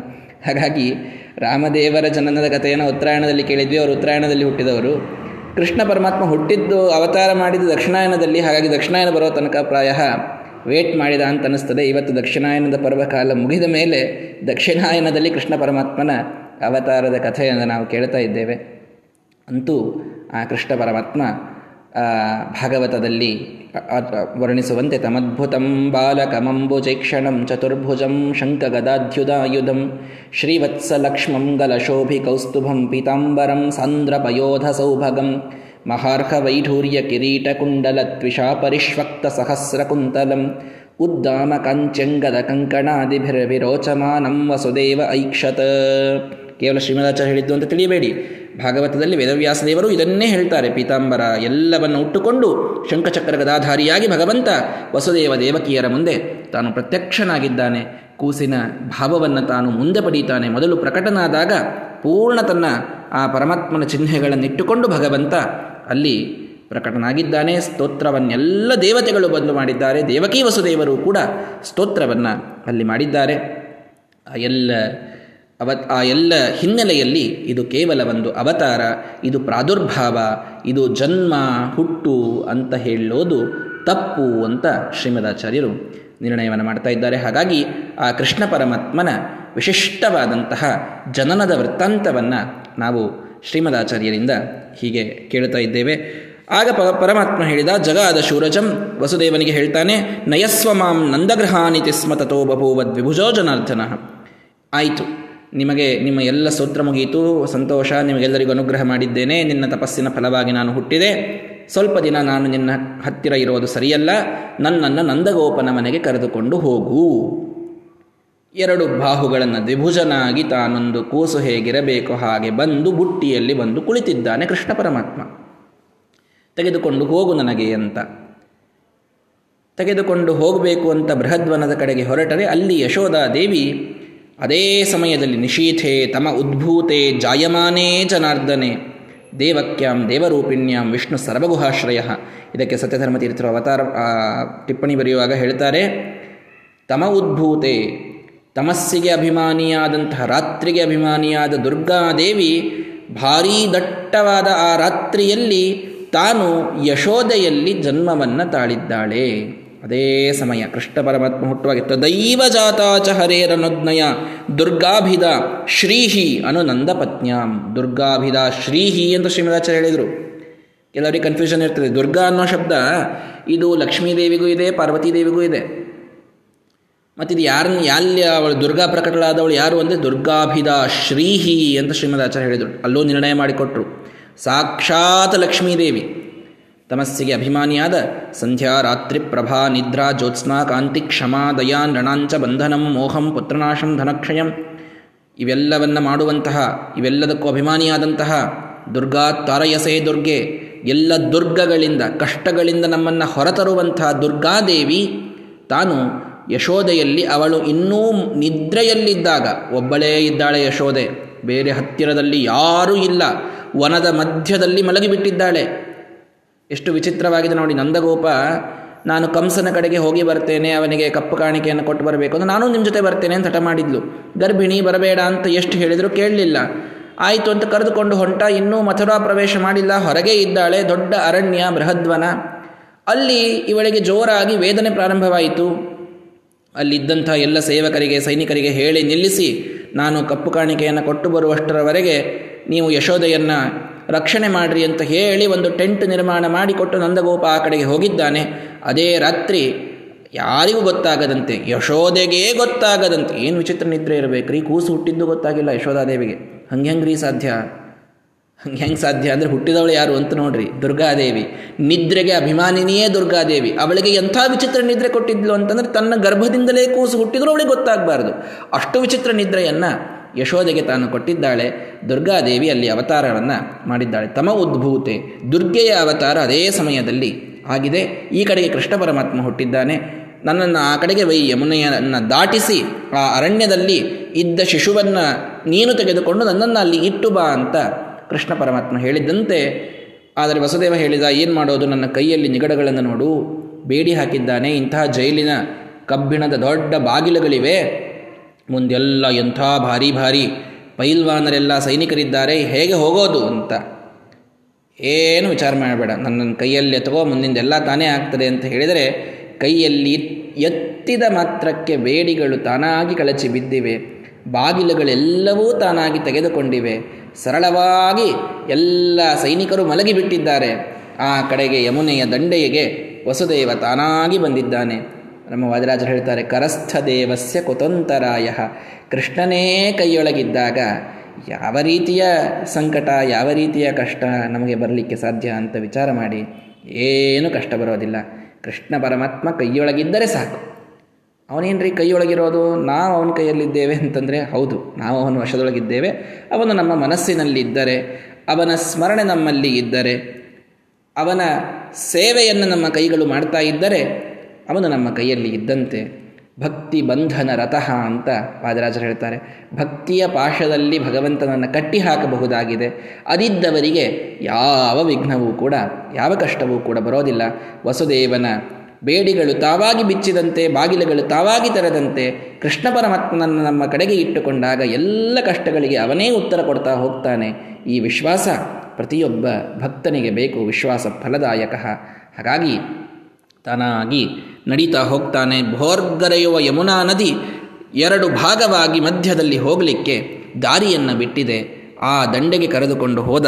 ಹಾಗಾಗಿ ರಾಮದೇವರ ಜನನದ ಕಥೆಯನ್ನು ಉತ್ತರಾಯಣದಲ್ಲಿ ಕೇಳಿದ್ವಿ, ಅವರು ಉತ್ತರಾಯಣದಲ್ಲಿ ಹುಟ್ಟಿದವರು. ಕೃಷ್ಣ ಪರಮಾತ್ಮ ಹುಟ್ಟಿದ್ದು, ಅವತಾರ ಮಾಡಿದ್ದು ದಕ್ಷಿಣಾಯನದಲ್ಲಿ, ಹಾಗಾಗಿ ದಕ್ಷಿಣಾಯನ ಬರೋ ತನಕ ಪ್ರಾಯ ವೇಟ್ ಮಾಡಿದ ಅಂತ ಅನ್ನಿಸ್ತದೆ. ಇವತ್ತು ದಕ್ಷಿಣಾಯನದ ಪರ್ವಕಾಲ ಮುಗಿದ ಮೇಲೆ ದಕ್ಷಿಣಾಯನದಲ್ಲಿ ಕೃಷ್ಣ ಪರಮಾತ್ಮನ ಅವತಾರದ ಕಥೆಯನ್ನು ನಾವು ಕೇಳ್ತಾ ಇದ್ದೇವೆ. ಅಂತೂ ಆ ಕೃಷ್ಣ ಪರಮಾತ್ಮ ಭಾಗವತದಲ್ಲಿ ವರ್ಣಿಸುವಂತೆ ತಮದ್ಭುತಂ ಬಾಲಕಮಂಬುಜೈಕ್ಷಣಂ ಚತುರ್ಭುಜಂ ಶಂಖಗದಾಧ್ಯುದಾಯುಧಂ ಶ್ರೀವತ್ಸಲಕ್ಷ್ಮಂ ಗಲಶೋಭಿ ಕೌಸ್ತುಭಂ ಪೀತಾಂಬರಂ ಸಾಂದ್ರಪಯೋಧ ಸೌಭಗಂ ಮಹಾರ್ಹವೈಢೂರ್ಯ ಕಿರೀಟಕುಂಡಲತ್ವಿಷಾ ಪರಿಷ್ವಕ್ತ ಸಹಸ್ರಕುಂತಲಂ ಉದ್ದಾಮ ಕಂಚಂಗದ ಕಂಕಣಾದಿಭಿರ್ವಿರೋಚಮಾನಂ ವಸುದೇವ ಐಕ್ಷತ ಕೇವಲ ಶ್ರೀಮದಾಚಾರ್ಯ ಹೇಳಿದ್ದು ಅಂತ ತಿಳಿಯಬೇಡಿ. ಭಾಗವತದಲ್ಲಿ ವೇದವ್ಯಾಸದೇವರು ಇದನ್ನೇ ಹೇಳ್ತಾರೆ. ಪೀತಾಂಬರ ಎಲ್ಲವನ್ನು ಉಟ್ಟುಕೊಂಡು ಶಂಖಚಕ್ರ ಗದಾಧಾರಿಯಾಗಿ ಭಗವಂತ ವಸುದೇವ ದೇವಕಿಯರ ಮುಂದೆ ತಾನು ಪ್ರತ್ಯಕ್ಷನಾಗಿದ್ದಾನೆ. ಕೂಸಿನ ಭಾವವನ್ನು ತಾನು ಮುಂದೆ ಪಡೀತಾನೆ. ಮೊದಲು ಪ್ರಕಟನಾದಾಗ ಪೂರ್ಣ ತನ್ನ ಆ ಪರಮಾತ್ಮನ ಚಿಹ್ನೆಗಳನ್ನಿಟ್ಟುಕೊಂಡು ಭಗವಂತ ಅಲ್ಲಿ ಪ್ರಕಟನಾಗಿದ್ದಾನೆ. ಸ್ತೋತ್ರವನ್ನೆಲ್ಲ ದೇವತೆಗಳು ಬಂದು ಮಾಡಿದ್ದಾರೆ. ದೇವಕಿ ವಸುದೇವರು ಕೂಡ ಸ್ತೋತ್ರವನ್ನು ಅಲ್ಲಿ ಮಾಡಿದ್ದಾರೆ. ಆ ಎಲ್ಲ ಅವ ಆ ಎಲ್ಲ ಹಿನ್ನೆಲೆಯಲ್ಲಿ ಇದು ಕೇವಲ ಒಂದು ಅವತಾರ, ಇದು ಪ್ರಾದುರ್ಭಾವ, ಇದು ಜನ್ಮ, ಹುಟ್ಟು ಅಂತ ಹೇಳೋದು ತಪ್ಪು ಅಂತ ಶ್ರೀಮದಾಚಾರ್ಯರು ನಿರ್ಣಯವನ್ನು ಮಾಡ್ತಾ ಇದ್ದಾರೆ. ಹಾಗಾಗಿ ಆ ಕೃಷ್ಣ ಪರಮಾತ್ಮನ ವಿಶಿಷ್ಟವಾದಂತಹ ಜನನದ ವೃತ್ತಾಂತವನ್ನು ನಾವು ಶ್ರೀಮದಾಚಾರ್ಯರಿಂದ ಹೀಗೆ ಕೇಳ್ತಾ ಇದ್ದೇವೆ. ಆಗ ಪ, ಪರಮಾತ್ಮ ಹೇಳಿದ, ಜಗಾದ ಶೂರಜಂ ವಸುದೇವನಿಗೆ ಹೇಳ್ತಾನೆ, ನಯಸ್ವ ಮಾಂ ನಂದಗ್ರಹಾನಿತಿ ಸ್ಮ ತಥೋ ಬಭೂವದ್ವಿಭುಜೋ ಜನಾರ್ದನ. ಆಯಿತು, ನಿಮಗೆ, ನಿಮ್ಮ ಎಲ್ಲ ಸೂತ್ರ ಮುಗಿಯಿತು ಸಂತೋಷ, ನಿಮಗೆಲ್ಲರಿಗೂ ಅನುಗ್ರಹ ಮಾಡಿದ್ದೇನೆ, ನಿನ್ನ ತಪಸ್ಸಿನ ಫಲವಾಗಿ ನಾನು ಹುಟ್ಟಿದೆ. ಸ್ವಲ್ಪ ದಿನ ನಾನು ನಿನ್ನ ಹತ್ತಿರ ಇರೋದು ಸರಿಯಲ್ಲ, ನನ್ನನ್ನು ನಂದಗೋಪನ ಮನೆಗೆ ಕರೆದುಕೊಂಡು ಹೋಗು. ಎರಡು ಬಾಹುಗಳನ್ನು ದ್ವಿಭುಜನಾಗಿ ತಾನೊಂದು ಕೂಸು ಹೇಗಿರಬೇಕು ಹಾಗೆ ಬಂದು ಬುಟ್ಟಿಯಲ್ಲಿ ಬಂದು ಕುಳಿತಿದ್ದಾನೆ ಕೃಷ್ಣ ಪರಮಾತ್ಮ. ತೆಗೆದುಕೊಂಡು ಹೋಗು ನನಗೆ ಅಂತ. ತೆಗೆದುಕೊಂಡು ಹೋಗಬೇಕು ಅಂತ ಬೃಹದ್ವನದ ಕಡೆಗೆ ಹೊರಟರೆ ಅಲ್ಲಿ ಯಶೋಧಾದೇವಿ ಅದೇ ಸಮಯದಲ್ಲಿ ನಿಶೀಥೆ ತಮ ಉದ್ಭೂತೆ ಜಾಯಮಾನೇ ಜನಾರ್ದನೆ ದೇವಕ್ಯಾಂ ದೇವರೂಪಿಣ್ಯಾಂ ವಿಷ್ಣು ಸರ್ವಗುಹಾಶ್ರಯ. ಇದಕ್ಕೆ ಸತ್ಯಧರ್ಮತೀರ್ಥರು ಅವತಾರ ಟಿಪ್ಪಣಿ ಬರೆಯುವಾಗ ಹೇಳ್ತಾರೆ, ತಮ ಉದ್ಭೂತೆ ತಮಸ್ಸಿಗೆ ಅಭಿಮಾನಿಯಾದಂತಹ, ರಾತ್ರಿಗೆ ಅಭಿಮಾನಿಯಾದ ದುರ್ಗಾದೇವಿ ಭಾರೀ ದಟ್ಟವಾದ ಆ ರಾತ್ರಿಯಲ್ಲಿ ತಾನು ಯಶೋದೆಯಲ್ಲಿ ಜನ್ಮವನ್ನು ತಾಳಿದ್ದಾಳೆ. ಅದೇ ಸಮಯ, ಕೃಷ್ಣ ಪರಮಾತ್ಮ ಹುಟ್ಟುವಾಗಿತ್ತು. ತದೈವ ಜಾತಾಚ ಹರೇರನೊದ್ನಯ ದುರ್ಗಾಭಿದ ಶ್ರೀಹಿ ಅನು ನಂದ ಪತ್ನ್ಯಾಂ. ದುರ್ಗಾಭಿದ ಶ್ರೀಹಿ ಅಂತ ಶ್ರೀಮದಾಚಾರ್ಯ ಹೇಳಿದರು. ಕೆಲವರಿಗೆ ಕನ್ಫ್ಯೂಷನ್ ಇರ್ತದೆ. ದುರ್ಗಾ ಅನ್ನೋ ಶಬ್ದ, ಇದು ಲಕ್ಷ್ಮೀದೇವಿಗೂ ಇದೆ ಪಾರ್ವತಿ ದೇವಿಗೂ ಇದೆ. ಮತ್ತು ಇದು ಯಾರನ್ನ ಯಾಲ್ಯ ಅವಳು ದುರ್ಗಾ ಪ್ರಕಟಳಾದವಳು ಯಾರು ಅಂದರೆ ದುರ್ಗಾಭಿದ ಶ್ರೀಹಿ ಅಂತ ಶ್ರೀಮದಾಚಾರ್ಯ ಹೇಳಿದರು. ಅಲ್ಲೂ ನಿರ್ಣಯ ಮಾಡಿಕೊಟ್ರು. ಸಾಕ್ಷಾತ್ ಲಕ್ಷ್ಮೀದೇವಿ. ತಮಸ್ಸಿಗೆ ಅಭಿಮಾನಿಯಾದ ಸಂಧ್ಯಾ, ರಾತ್ರಿ, ಪ್ರಭಾ, ನಿದ್ರಾ, ಜ್ಯೋತ್ಸ್ನಾ, ಕಾಂತಿ, ಕ್ಷಮಾ, ದಯಾ ರಣಾಂಚ ಬಂಧನಂ, ಮೋಹಂ, ಪುತ್ರನಾಶಂ, ಧನಕ್ಷಯಂ ಇವೆಲ್ಲವನ್ನ ಮಾಡುವಂತಹ, ಇವೆಲ್ಲದಕ್ಕೂ ಅಭಿಮಾನಿಯಾದಂತಹ ದುರ್ಗಾ ತಾರಯಸೇ ದುರ್ಗೆ. ಎಲ್ಲ ದುರ್ಗಗಳಿಂದ, ಕಷ್ಟಗಳಿಂದ ನಮ್ಮನ್ನು ಹೊರತರುವಂತಹ ದುರ್ಗಾದೇವಿ ತಾನು ಯಶೋದೆಯಲ್ಲಿ ಅವಳು ಇನ್ನೂ ನಿದ್ರೆಯಲ್ಲಿದ್ದಾಗ, ಒಬ್ಬಳೇ ಇದ್ದಾಳೆ ಯಶೋದೆ. ಬೇರೆ ಹತ್ತಿರದಲ್ಲಿ ಯಾರೂ ಇಲ್ಲ. ವನದ ಮಧ್ಯದಲ್ಲಿ ಮಲಗಿಬಿಟ್ಟಿದ್ದಾಳೆ. ಎಷ್ಟು ವಿಚಿತ್ರವಾಗಿದೆ ನೋಡಿ, ನಂದಗೋಪ, ನಾನು ಕಂಸನ ಕಡೆಗೆ ಹೋಗಿ ಬರ್ತೇನೆ, ಅವನಿಗೆ ಕಪ್ಪು ಕಾಣಿಕೆಯನ್ನು ಕೊಟ್ಟು ಬರಬೇಕು ಅಂತ ನಾನು ನಿಮ್ಮ ಜೊತೆ ಬರ್ತೇನೆ ಅಂತ ಹಠ ಮಾಡಿದ್ಲು. ಗರ್ಭಿಣಿ, ಬರಬೇಡ ಅಂತ ಎಷ್ಟು ಹೇಳಿದರೂ ಕೇಳಲಿಲ್ಲ. ಆಯಿತು ಅಂತ ಕರೆದುಕೊಂಡು ಹೊಂಟ, ಇನ್ನೂ ಮಥುರಾ ಪ್ರವೇಶ ಮಾಡಿಲ್ಲ. ಹೊರಗೆ ಇದ್ದಾಳೆ ದೊಡ್ಡ ಅರಣ್ಯ, ಬೃಹದ್ವನ. ಅಲ್ಲಿ ಇವಳಿಗೆ ಜೋರಾಗಿ ವೇದನೆ ಪ್ರಾರಂಭವಾಯಿತು. ಅಲ್ಲಿದ್ದಂಥ ಎಲ್ಲ ಸೇವಕರಿಗೆ, ಸೈನಿಕರಿಗೆ ಹೇಳಿ ನಿಲ್ಲಿಸಿ, ನಾನು ಕಪ್ಪು ಕಾಣಿಕೆಯನ್ನು ಕೊಟ್ಟು ಬರುವಷ್ಟರವರೆಗೆ ನೀವು ಯಶೋದೆಯನ್ನು ರಕ್ಷಣೆ ಮಾಡಿರಿ ಅಂತ ಹೇಳಿ ಒಂದು ಟೆಂಟ್ ನಿರ್ಮಾಣ ಮಾಡಿಕೊಟ್ಟು ನಂದಗೋಪ ಆ ಕಡೆಗೆ ಹೋಗಿದ್ದಾನೆ. ಅದೇ ರಾತ್ರಿ ಯಾರಿಗೂ ಗೊತ್ತಾಗದಂತೆ ಯಶೋದೆಗೇ ಗೊತ್ತಾಗದಂತೆ, ಏನು ವಿಚಿತ್ರ ನಿದ್ರೆ ಇರಬೇಕ್ರಿ? ಕೂಸು ಹುಟ್ಟಿದ್ದು ಗೊತ್ತಾಗಿಲ್ಲ ಯಶೋಧಾದೇವಿಗೆ ಹಂಗೆ ಸಾಧ್ಯ? ಹಂಗೆ ಹೆಂಗೆ ಸಾಧ್ಯ ಅಂದರೆ ಹುಟ್ಟಿದವಳು ಯಾರು ಅಂತ ನೋಡ್ರಿ. ದುರ್ಗಾದೇವಿ. ನಿದ್ರೆಗೆ ಅಭಿಮಾನಿನಿಯೇ ದುರ್ಗಾದೇವಿ. ಅವಳಿಗೆ ಎಂಥ ವಿಚಿತ್ರ ನಿದ್ರೆ ಕೊಟ್ಟಿದ್ಲು ಅಂತಂದರೆ ತನ್ನ ಗರ್ಭದಿಂದಲೇ ಕೂಸು ಹುಟ್ಟಿದ್ರು ಅವಳಿಗೆ ಗೊತ್ತಾಗಬಾರ್ದು. ಅಷ್ಟು ವಿಚಿತ್ರ ನಿದ್ರೆಯನ್ನು ಯಶೋದೆಗೆ ತಾನು ಕೊಟ್ಟಿದ್ದಾಳೆ. ದುರ್ಗಾದೇವಿ ಅಲ್ಲಿ ಅವತಾರವನ್ನು ಮಾಡಿದ್ದಾಳೆ. ತಮ ಉದ್ಭೂತೆ. ದುರ್ಗೆಯ ಅವತಾರ ಅದೇ ಸಮಯದಲ್ಲಿ ಆಗಿದೆ. ಈ ಕಡೆಗೆ ಕೃಷ್ಣ ಪರಮಾತ್ಮ ಹುಟ್ಟಿದ್ದಾನೆ. ನನ್ನನ್ನು ಆ ಕಡೆಗೆ ವೈ ಯಮುನೆಯನ್ನು ದಾಟಿಸಿ ಆ ಅರಣ್ಯದಲ್ಲಿ ಇದ್ದ ಶಿಶುವನ್ನು ನೀನು ತೆಗೆದುಕೊಂಡು ನನ್ನನ್ನು ಅಲ್ಲಿ ಇಟ್ಟು ಬಾ ಅಂತ ಕೃಷ್ಣ ಪರಮಾತ್ಮ ಹೇಳಿದ್ದಂತೆ, ಆದರೆ ವಸುದೇವ ಹೇಳಿದ, ಏನು ಮಾಡೋದು? ನನ್ನ ಕೈಯಲ್ಲಿ ನಿಗಡಗಳನ್ನು ನೋಡು. ಬೇಡಿ ಹಾಕಿದ್ದಾನೆ. ಇಂತಹ ಜೈಲಿನ ಕಬ್ಬಿಣದ ದೊಡ್ಡ ಬಾಗಿಲುಗಳಿವೆ. ಮುಂದೆಲ್ಲ ಎಂಥ ಭಾರಿ ಭಾರಿ ಪೈಲ್ವಾನರೆಲ್ಲ ಸೈನಿಕರಿದ್ದಾರೆ. ಹೇಗೆ ಹೋಗೋದು? ಅಂತ. ಏನು ವಿಚಾರ ಮಾಡಬೇಡ. ನನ್ನ ಕೈಯಲ್ಲಿ ಎತ್ತಗೋ ಮುಂದಿಂದೆಲ್ಲ ತಾನೇ ಆಗ್ತದೆ ಅಂತ ಹೇಳಿದರೆ, ಕೈಯಲ್ಲಿ ಎತ್ತಿದ ಮಾತ್ರಕ್ಕೆ ಬೇಡಿಗಳು ತಾನಾಗಿ ಕಳಚಿ ಬಿದ್ದಿವೆ. ಬಾಗಿಲುಗಳೆಲ್ಲವೂ ತಾನಾಗಿ ತೆಗೆದುಕೊಂಡಿವೆ. ಸರಳವಾಗಿ ಎಲ್ಲ ಸೈನಿಕರು ಮಲಗಿಬಿಟ್ಟಿದ್ದಾರೆ. ಆ ಕಡೆಗೆ ಯಮುನೆಯ ದಂಡೆಯಗೆ ವಸುದೇವ ತಾನಾಗಿ ಬಂದಿದ್ದಾನೆ. ನಮ್ಮ ವಾದರಾಜರು ಹೇಳ್ತಾರೆ, ಕರಸ್ಥ ದೇವಸ್ಯ ಕುತಂತರಾಯ. ಕೃಷ್ಣನೇ ಕೈಯೊಳಗಿದ್ದಾಗ ಯಾವ ರೀತಿಯ ಸಂಕಟ, ಯಾವ ರೀತಿಯ ಕಷ್ಟ ನಮಗೆ ಬರಲಿಕ್ಕೆ ಸಾಧ್ಯ ಅಂತ ವಿಚಾರ ಮಾಡಿ, ಏನು ಕಷ್ಟ ಬರೋದಿಲ್ಲ. ಕೃಷ್ಣ ಪರಮಾತ್ಮ ಕೈಯೊಳಗಿದ್ದರೆ ಸಾಕು. ಅವನೇನ್ರಿ ಕೈಯೊಳಗಿರೋದು? ನಾವು ಅವನ ಕೈಯಲ್ಲಿದ್ದೇವೆ ಅಂತಂದರೆ ಹೌದು, ನಾವು ಅವನ ವಶದೊಳಗಿದ್ದೇವೆ. ಅವನು ನಮ್ಮ ಮನಸ್ಸಿನಲ್ಲಿದ್ದರೆ, ಅವನ ಸ್ಮರಣೆ ನಮ್ಮಲ್ಲಿ ಇದ್ದರೆ, ಅವನ ಸೇವೆಯನ್ನು ನಮ್ಮ ಕೈಗಳು ಮಾಡ್ತಾ ಇದ್ದರೆ, ಅವನು ನಮ್ಮ ಕೈಯಲ್ಲಿ ಇದ್ದಂತೆ. ಭಕ್ತಿ ಬಂಧನ ರಥಃ ಅಂತ ವಾದರಾಜರು ಹೇಳ್ತಾರೆ. ಭಕ್ತಿಯ ಪಾಶದಲ್ಲಿ ಭಗವಂತನನ್ನು ಕಟ್ಟಿ ಹಾಕಬಹುದಾಗಿದೆ. ಅದಿದ್ದವರಿಗೆ ಯಾವ ವಿಘ್ನವೂ ಕೂಡ, ಯಾವ ಕಷ್ಟವೂ ಕೂಡ ಬರೋದಿಲ್ಲ. ವಸುದೇವನ ಬೇಡಿಗಳು ತಾವಾಗಿ ಬಿಚ್ಚಿದಂತೆ, ಬಾಗಿಲುಗಳು ತಾವಾಗಿ ತೆರೆದಂತೆ ಕೃಷ್ಣ ಪರಮಾತ್ಮನನ್ನು ನಮ್ಮ ಕಡೆಗೆ ಇಟ್ಟುಕೊಂಡಾಗ ಎಲ್ಲ ಕಷ್ಟಗಳಿಗೆ ಅವನೇ ಉತ್ತರ ಕೊಡ್ತಾ ಹೋಗ್ತಾನೆ. ಈ ವಿಶ್ವಾಸ ಪ್ರತಿಯೊಬ್ಬ ಭಕ್ತನಿಗೆ ಬೇಕು. ವಿಶ್ವಾಸ ಫಲದಾಯಕ. ಹಾಗಾಗಿ ತಾನಾಗಿ ನಡೀತಾ ಹೋಗ್ತಾನೆ. ಭೋರ್ಗರೆಯುವ ಯಮುನಾ ನದಿ ಎರಡು ಭಾಗವಾಗಿ ಮಧ್ಯದಲ್ಲಿ ಹೋಗಲಿಕ್ಕೆ ದಾರಿಯನ್ನು ಬಿಟ್ಟಿದೆ. ಆ ದಂಡೆಗೆ ಕರೆದುಕೊಂಡು ಹೋದ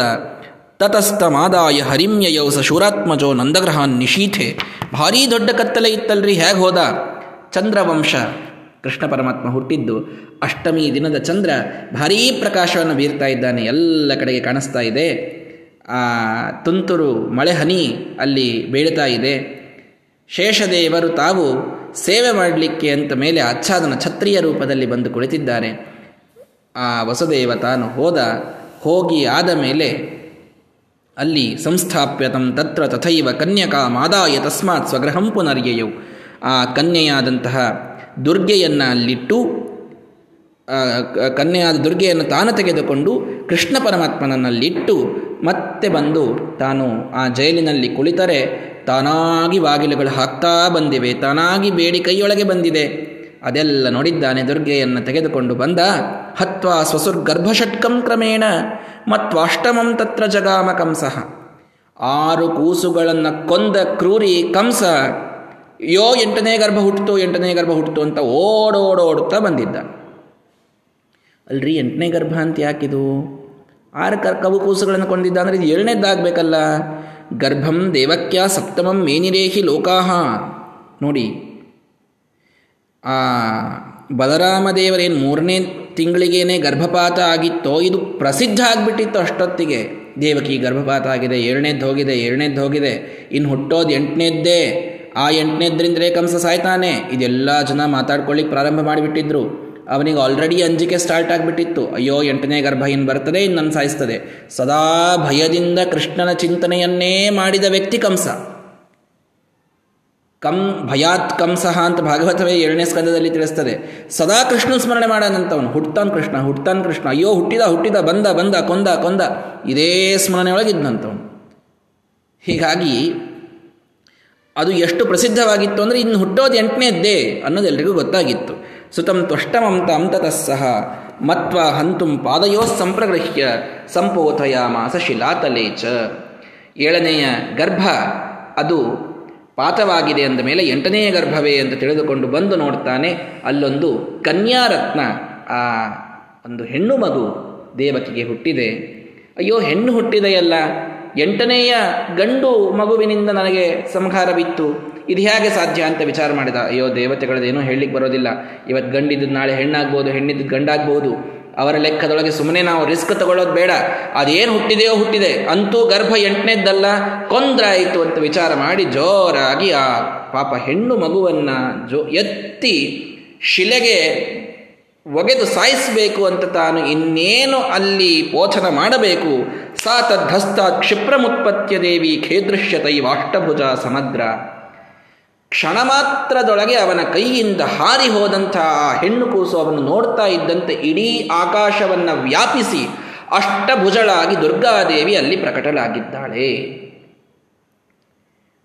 ತತಸ್ಥಮಾದಾಯ ಹರಿಮ್ಯಯೌ ಸ ಶೂರಾತ್ಮಜೋ ನಂದಗ್ರಹಾನ್ ನಿಶೀಥೆ ಭಾರೀ ದೊಡ್ಡ ಕತ್ತಲೆ ಇತ್ತಲ್ರಿ, ಹೇಗೆ ಹೋದ? ಚಂದ್ರವಂಶ. ಕೃಷ್ಣ ಪರಮಾತ್ಮ ಹುಟ್ಟಿದ್ದು ಅಷ್ಟಮಿ ದಿನದ ಚಂದ್ರ. ಭಾರೀ ಪ್ರಕಾಶವನ್ನು ಬೀರ್ತಾ ಇದ್ದಾನೆ, ಎಲ್ಲ ಕಡೆಗೆ ಕಾಣಿಸ್ತಾ ಇದೆ. ಆ, ತುಂತುರು ಮಳೆ ಹನಿ ಅಲ್ಲಿ ಬೀಳ್ತಾ ಇದೆ. ಶೇಷದೇವರು ತಾವು ಸೇವೆ ಮಾಡಲಿಕ್ಕೆ ಅಂತ ಮೇಲೆ ಆಚ್ಛಾದನ ಛತ್ರಿಯ ರೂಪದಲ್ಲಿ ಬಂದು ಕುಳಿತಿದ್ದಾರೆ. ಆ ವಸುದೇವ ತಾನು ಹೋದ, ಹೋಗಿ ಆದ ಮೇಲೆ ಅಲ್ಲಿ ಸಂಸ್ಥಾಪ್ಯತಂ ತತ್ರ ತಥೈವ ಕನ್ಯಕಾ ಮಾದಾಯ ತಸ್ಮಾತ್ ಸ್ವಗ್ರಹಂ ಪುನರ್ಯಯೌ. ಆ ಕನ್ಯೆಯಾದಂತಹ ದುರ್ಗೆಯನ್ನು ಅಲ್ಲಿಟ್ಟು ಕನ್ಯೆಯಾದ ದುರ್ಗೆಯನ್ನು ತಾನು ತೆಗೆದುಕೊಂಡು ಕೃಷ್ಣ ಪರಮಾತ್ಮನನ್ನಲ್ಲಿಟ್ಟು ಮತ್ತೆ ಬಂದು ತಾನು ಆ ಜೈಲಿನಲ್ಲಿ ಕುಳಿತರೆ ತಾನಾಗಿ ಬಾಗಿಲುಗಳು ಹಾಕ್ತಾ ಬಂದಿವೆ, ತಾನಾಗಿ ಬೇಡಿ ಕೈಯೊಳಗೆ ಬಂದಿದೆ. ಅದೆಲ್ಲ ನೋಡಿದ್ದಾನೆ ದುರ್ಗೆಯನ್ನು ತೆಗೆದುಕೊಂಡು ಬಂದ ಹತ್ವಾ ಸ್ವಸುರ್ಗರ್ಭಷಟ್ಕಂ ಕ್ರಮೇಣ ಮತ್ವಾಷ್ಟಮಂ ತತ್ರ ಜಗಾಮ ಕಂಸ. ಆರು ಕೂಸುಗಳನ್ನು ಕೊಂದ ಕ್ರೂರಿ ಕಂಸ ಯೋ ಎಂಟನೇ ಗರ್ಭ ಹುಟ್ಟಿತು ಎಂಟನೇ ಗರ್ಭ ಹುಟ್ಟಿತು ಅಂತ ಓಡೋಡೋಡುತ್ತಾ ಬಂದಿದ್ದ. ಅಲ್ರಿ ಎಂಟನೇ ಗರ್ಭ ಅಂತ ಯಾಕಿದು? ಆರು ಕರ್, ಕವು ಕೂಸುಗಳನ್ನು ಕೊಂದಿದ್ದ ಅಂದರೆ ಇದು ಏಳನೇದ್ದಾಗಬೇಕಲ್ಲ. ಗರ್ಭಂ ದೇವಕ್ಯ ಸಪ್ತಮಂ ಮೇನಿರೇಹಿ ಲೋಕಾಹ. ನೋಡಿ, ಆ ಬಲರಾಮ ದೇವರೇನು ಮೂರನೇ ತಿಂಗಳಿಗೇನೆ ಗರ್ಭಪಾತ ಆಗಿತ್ತೋ, ಇದು ಪ್ರಸಿದ್ಧ ಆಗಿಬಿಟ್ಟಿತ್ತು ಅಷ್ಟೊತ್ತಿಗೆ. ದೇವಕಿ ಗರ್ಭಪಾತ ಆಗಿದೆ ಏಳನೇದ್ದು ಹೋಗಿದೆ ಏಳನೇದ್ದು ಹೋಗಿದೆ ಇನ್ನು ಹುಟ್ಟೋದು ಎಂಟನೇದ್ದೇ. ಆ ಎಂಟನೇದ್ರಿಂದಲೇ ಕಂಸ ಸಾಯ್ತಾನೆ. ಇದೆಲ್ಲ ಜನ ಮಾತಾಡ್ಕೊಳ್ಳಿಕ್ಕೆ ಪ್ರಾರಂಭ ಮಾಡಿಬಿಟ್ಟಿದ್ರು. ಅವನಿಗೆ ಆಲ್ರೆಡಿ ಅಂಜಿಕೆ ಸ್ಟಾರ್ಟ್ ಆಗಿಬಿಟ್ಟಿತ್ತು. ಅಯ್ಯೋ, ಎಂಟನೇ ಗರ್ಭ ಇನ್ನು ಬರ್ತದೆ ಇನ್ನು ನನ್ನ ಸಾಯಿಸ್ತದೆ. ಸದಾ ಭಯದಿಂದ ಕೃಷ್ಣನ ಚಿಂತನೆಯನ್ನೇ ಮಾಡಿದ ವ್ಯಕ್ತಿ ಕಂಸ. ಕಂ ಭಯಾತ್ ಕಂಸಹ ಅಂತ ಭಾಗವತವೇ ಎರಡನೇ ಸ್ಕಂದದಲ್ಲಿ ತಿಳಿಸ್ತದೆ. ಸದಾ ಕೃಷ್ಣ ಸ್ಮರಣೆ ಮಾಡಾನಂತವನು. ಹುಟ್ತಾನ್ ಕೃಷ್ಣ ಹುಟ್ತಾನ್ ಕೃಷ್ಣ. ಅಯ್ಯೋ, ಹುಟ್ಟಿದ ಹುಟ್ಟಿದ, ಬಂದ ಬಂದ, ಕೊಂದ ಕೊಂದ. ಇದೇ ಸ್ಮರಣೆ ಒಳಗಿದ್ನಂತವನು ಹೀಗಾಗಿ ಅದು ಎಷ್ಟು ಪ್ರಸಿದ್ಧವಾಗಿತ್ತು ಅಂದರೆ ಇನ್ನು ಹುಟ್ಟೋದು ಎಂಟನೇದ್ದೇ ಅನ್ನೋದು ಎಲ್ರಿಗೂ ಗೊತ್ತಾಗಿತ್ತು. ಸುತಂ ತ್ವಷ್ಟಮಂತ ಸಹ. ಮತ್ವ ಹಂತುಂ ಪಾದಯೋ ಸಂಪ್ರಗೃಹ್ಯ. ಸಂಪೋಥಯಾಮಾಸ ಶಿಲಾತಲೆ ಚ ಏಳನೆಯ ಗರ್ಭ ಅದು ಪಾತವಾಗಿದೆ ಅಂದ ಮೇಲೆ ಎಂಟನೇ ಗರ್ಭವೇ ಅಂತ ತಿಳಿದುಕೊಂಡು ಬಂದು ನೋಡ್ತಾನೆ, ಅಲ್ಲೊಂದು ಕನ್ಯಾರತ್ನ, ಆ ಒಂದು ಹೆಣ್ಣು ಮಗು ದೇವಕಿಗೆ ಹುಟ್ಟಿದೆ. ಅಯ್ಯೋ, ಹೆಣ್ಣು ಹುಟ್ಟಿದೆಯಲ್ಲ, ಎಂಟನೆಯ ಗಂಡು ಮಗುವಿನಿಂದ ನನಗೆ ಸಂಹಾರವಿತ್ತು, ಇದು ಹೇಗೆ ಸಾಧ್ಯ ಅಂತ ವಿಚಾರ ಮಾಡಿದ. ಅಯ್ಯೋ, ದೇವತೆಗಳದೇನೂ ಹೇಳಲಿಕ್ಕೆ ಬರೋದಿಲ್ಲ. ಇವತ್ತು ಗಂಡಿದ್ದು ನಾಳೆ ಹೆಣ್ಣಾಗ್ಬೋದು, ಹೆಣ್ಣಿದ್ದು ಗಂಡಾಗ್ಬೋದು. ಅವರ ಲೆಕ್ಕದೊಳಗೆ ಸುಮ್ಮನೆ ನಾವು ರಿಸ್ಕ್ ತಗೊಳ್ಳೋದು ಬೇಡ. ಅದೇನು ಹುಟ್ಟಿದೆಯೋ ಹುಟ್ಟಿದೆ. ಅಂತೂ ಗರ್ಭ ಎಂಟನೇದ್ದಲ್ಲ, ಕೊಂದ್ರಾಯಿತು ಅಂತ ವಿಚಾರ ಮಾಡಿ ಜೋರಾಗಿ ಆ ಪಾಪ ಹೆಣ್ಣು ಮಗುವನ್ನ ಜೋ ಎತ್ತಿ ಶಿಲೆಗೆ ಒಗೆದು ಸಾಯಿಸಬೇಕು ಅಂತ ತಾನು ಇನ್ನೇನು ಅಲ್ಲಿ ಪೋಚನ ಮಾಡಬೇಕು. ಸಾ ತದ್ಧಸ್ತ ಕ್ಷಿಪ್ರಮುತ್ಪತ್ಯ ದೇವಿ ಖೇದೃಶ್ಯತೈ ವಾಷ್ಟಭುಜ ಸಮಗ್ರ ಕ್ಷಣ ಮಾತ್ರದೊಳಗೆ ಅವನ ಕೈಯಿಂದ ಹಾರಿ ಹೋದಂಥ ಆ ಹೆಣ್ಣು ಕೂಸು ಅವನು ನೋಡ್ತಾ ಇದ್ದಂತೆ ಇಡೀ ಆಕಾಶವನ್ನು ವ್ಯಾಪಿಸಿ ಅಷ್ಟಭುಜಳಾಗಿ ದುರ್ಗಾದೇವಿ ಅಲ್ಲಿ ಪ್ರಕಟಲಾಗಿದ್ದಾಳೆ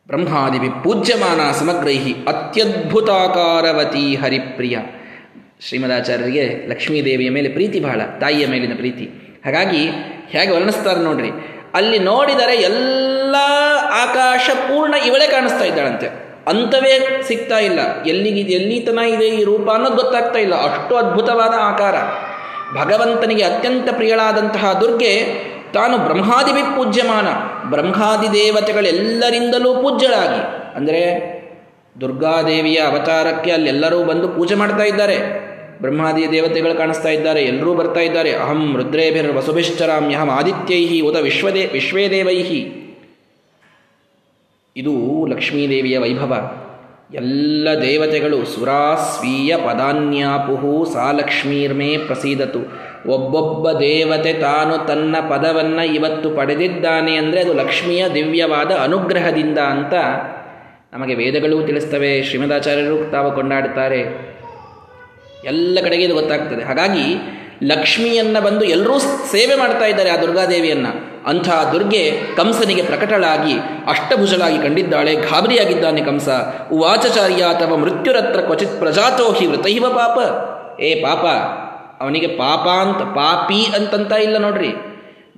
ಬ್ರಹ್ಮಾದೇವಿ ಪೂಜ್ಯಮಾನ ಸಮಗ್ರೈಹಿ ಅತ್ಯದ್ಭುತಾಕಾರವತಿ ಹರಿಪ್ರಿಯ. ಶ್ರೀಮದಾಚಾರ್ಯರಿಗೆ ಲಕ್ಷ್ಮೀದೇವಿಯ ಮೇಲೆ ಪ್ರೀತಿ ಬಹಳ, ತಾಯಿಯ ಮೇಲಿನ ಪ್ರೀತಿ. ಹಾಗಾಗಿ ಹೇಗೆ ವರ್ಣಿಸ್ತಾರೆ ನೋಡ್ರಿ, ಅಲ್ಲಿ ನೋಡಿದರೆ ಎಲ್ಲ ಆಕಾಶ ಪೂರ್ಣ ಇವಳೇ ಕಾಣಿಸ್ತಾ ಇದ್ದಾಳಂತೆ. ಅಂತವೇ ಸಿಗ್ತಾ ಇಲ್ಲ. ಎಲ್ಲಿಗೆ ಎಲ್ಲಿತನ ಇದೆ ಈ ರೂಪ ಅನ್ನೋದು ಗೊತ್ತಾಗ್ತಾ ಇಲ್ಲ. ಅಷ್ಟು ಅದ್ಭುತವಾದ ಆಕಾರ. ಭಗವಂತನಿಗೆ ಅತ್ಯಂತ ಪ್ರಿಯಳಾದಂತಹ ದುರ್ಗೆ ತಾನು ಬ್ರಹ್ಮಾದಿ ಪೂಜ್ಯಮಾನ. ಬ್ರಹ್ಮಾದಿ ದೇವತೆಗಳೆಲ್ಲರಿಂದಲೂ ಪೂಜ್ಯಳಾಗಿ. ಅಂದರೆ ದುರ್ಗಾದೇವಿಯ ಅವತಾರಕ್ಕೆ ಅಲ್ಲೆಲ್ಲರೂ ಬಂದು ಪೂಜೆ ಮಾಡ್ತಾ ಇದ್ದಾರೆ. ಬ್ರಹ್ಮಾದಿ ದೇವತೆಗಳು ಕಾಣಿಸ್ತಾ ಇದ್ದಾರೆ. ಎಲ್ಲರೂ ಬರ್ತಾ ಇದ್ದಾರೆ. ಅಹಂ ರುದ್ರೇಭಿರ್ ವಸುಭಿಶ್ಚರಾಮ್ಯಹಂ ಆದಿತ್ಯೈಹಿ ಉದ ವಿಶ್ವದೇ ವಿಶ್ವೇದೇವೈಹಿ. ಇದು ಲಕ್ಷ್ಮೀದೇವಿಯ ವೈಭವ. ಎಲ್ಲ ದೇವತೆಗಳು ಸುರಾಸ್ವೀಯ ಪದಾನ್ಯಾಪುಹು ಸಾ ಲಕ್ಷ್ಮೀರ್ಮೇ ಪ್ರಸೀದತು. ಒಬ್ಬೊಬ್ಬ ದೇವತೆ ತಾನು ತನ್ನ ಪದವನ್ನು ಇವತ್ತು ಪಡೆದಿದ್ದಾನೆ ಅಂದರೆ ಅದು ಲಕ್ಷ್ಮಿಯ ದಿವ್ಯವಾದ ಅನುಗ್ರಹದಿಂದ ಅಂತ ನಮಗೆ ವೇದಗಳು ತಿಳಿಸ್ತವೆ, ಶ್ರೀಮದಾಚಾರ್ಯರು ತಾವು ಕೊಂಡಾಡ್ತಾರೆ ಎಲ್ಲ ಕಡೆಗೆ ಇದು ಗೊತ್ತಾಗ್ತದೆ. ಹಾಗಾಗಿ ಲಕ್ಷ್ಮಿಯನ್ನು ಬಂದು ಎಲ್ಲರೂ ಸೇವೆ ಮಾಡ್ತಾ ಇದ್ದಾರೆ ಆ ದುರ್ಗಾದೇವಿಯನ್ನ. ಅಂಥ ದುರ್ಗೆ ಕಂಸನಿಗೆ ಪ್ರಕಟಳಾಗಿ ಅಷ್ಟಭುಜಳಾಗಿ ಕಂಡಿದ್ದಾಳೆ, ಗಾಬರಿಯಾಗಿದ್ದಾನೆ ಕಂಸ. ಉವಾಚಚಾರ್ಯ ಅಥವಾ ಮೃತ್ಯುರತ್ರ ಕ್ವಚಿತ್ ಪ್ರಜಾತೋ ಹಿ ವೃತೈವ ಪಾಪ. ಏ ಪಾಪ, ಅವನಿಗೆ ಪಾಪ ಅಂತ, ಪಾಪಿ ಅಂತಂತ ಇಲ್ಲ ನೋಡ್ರಿ.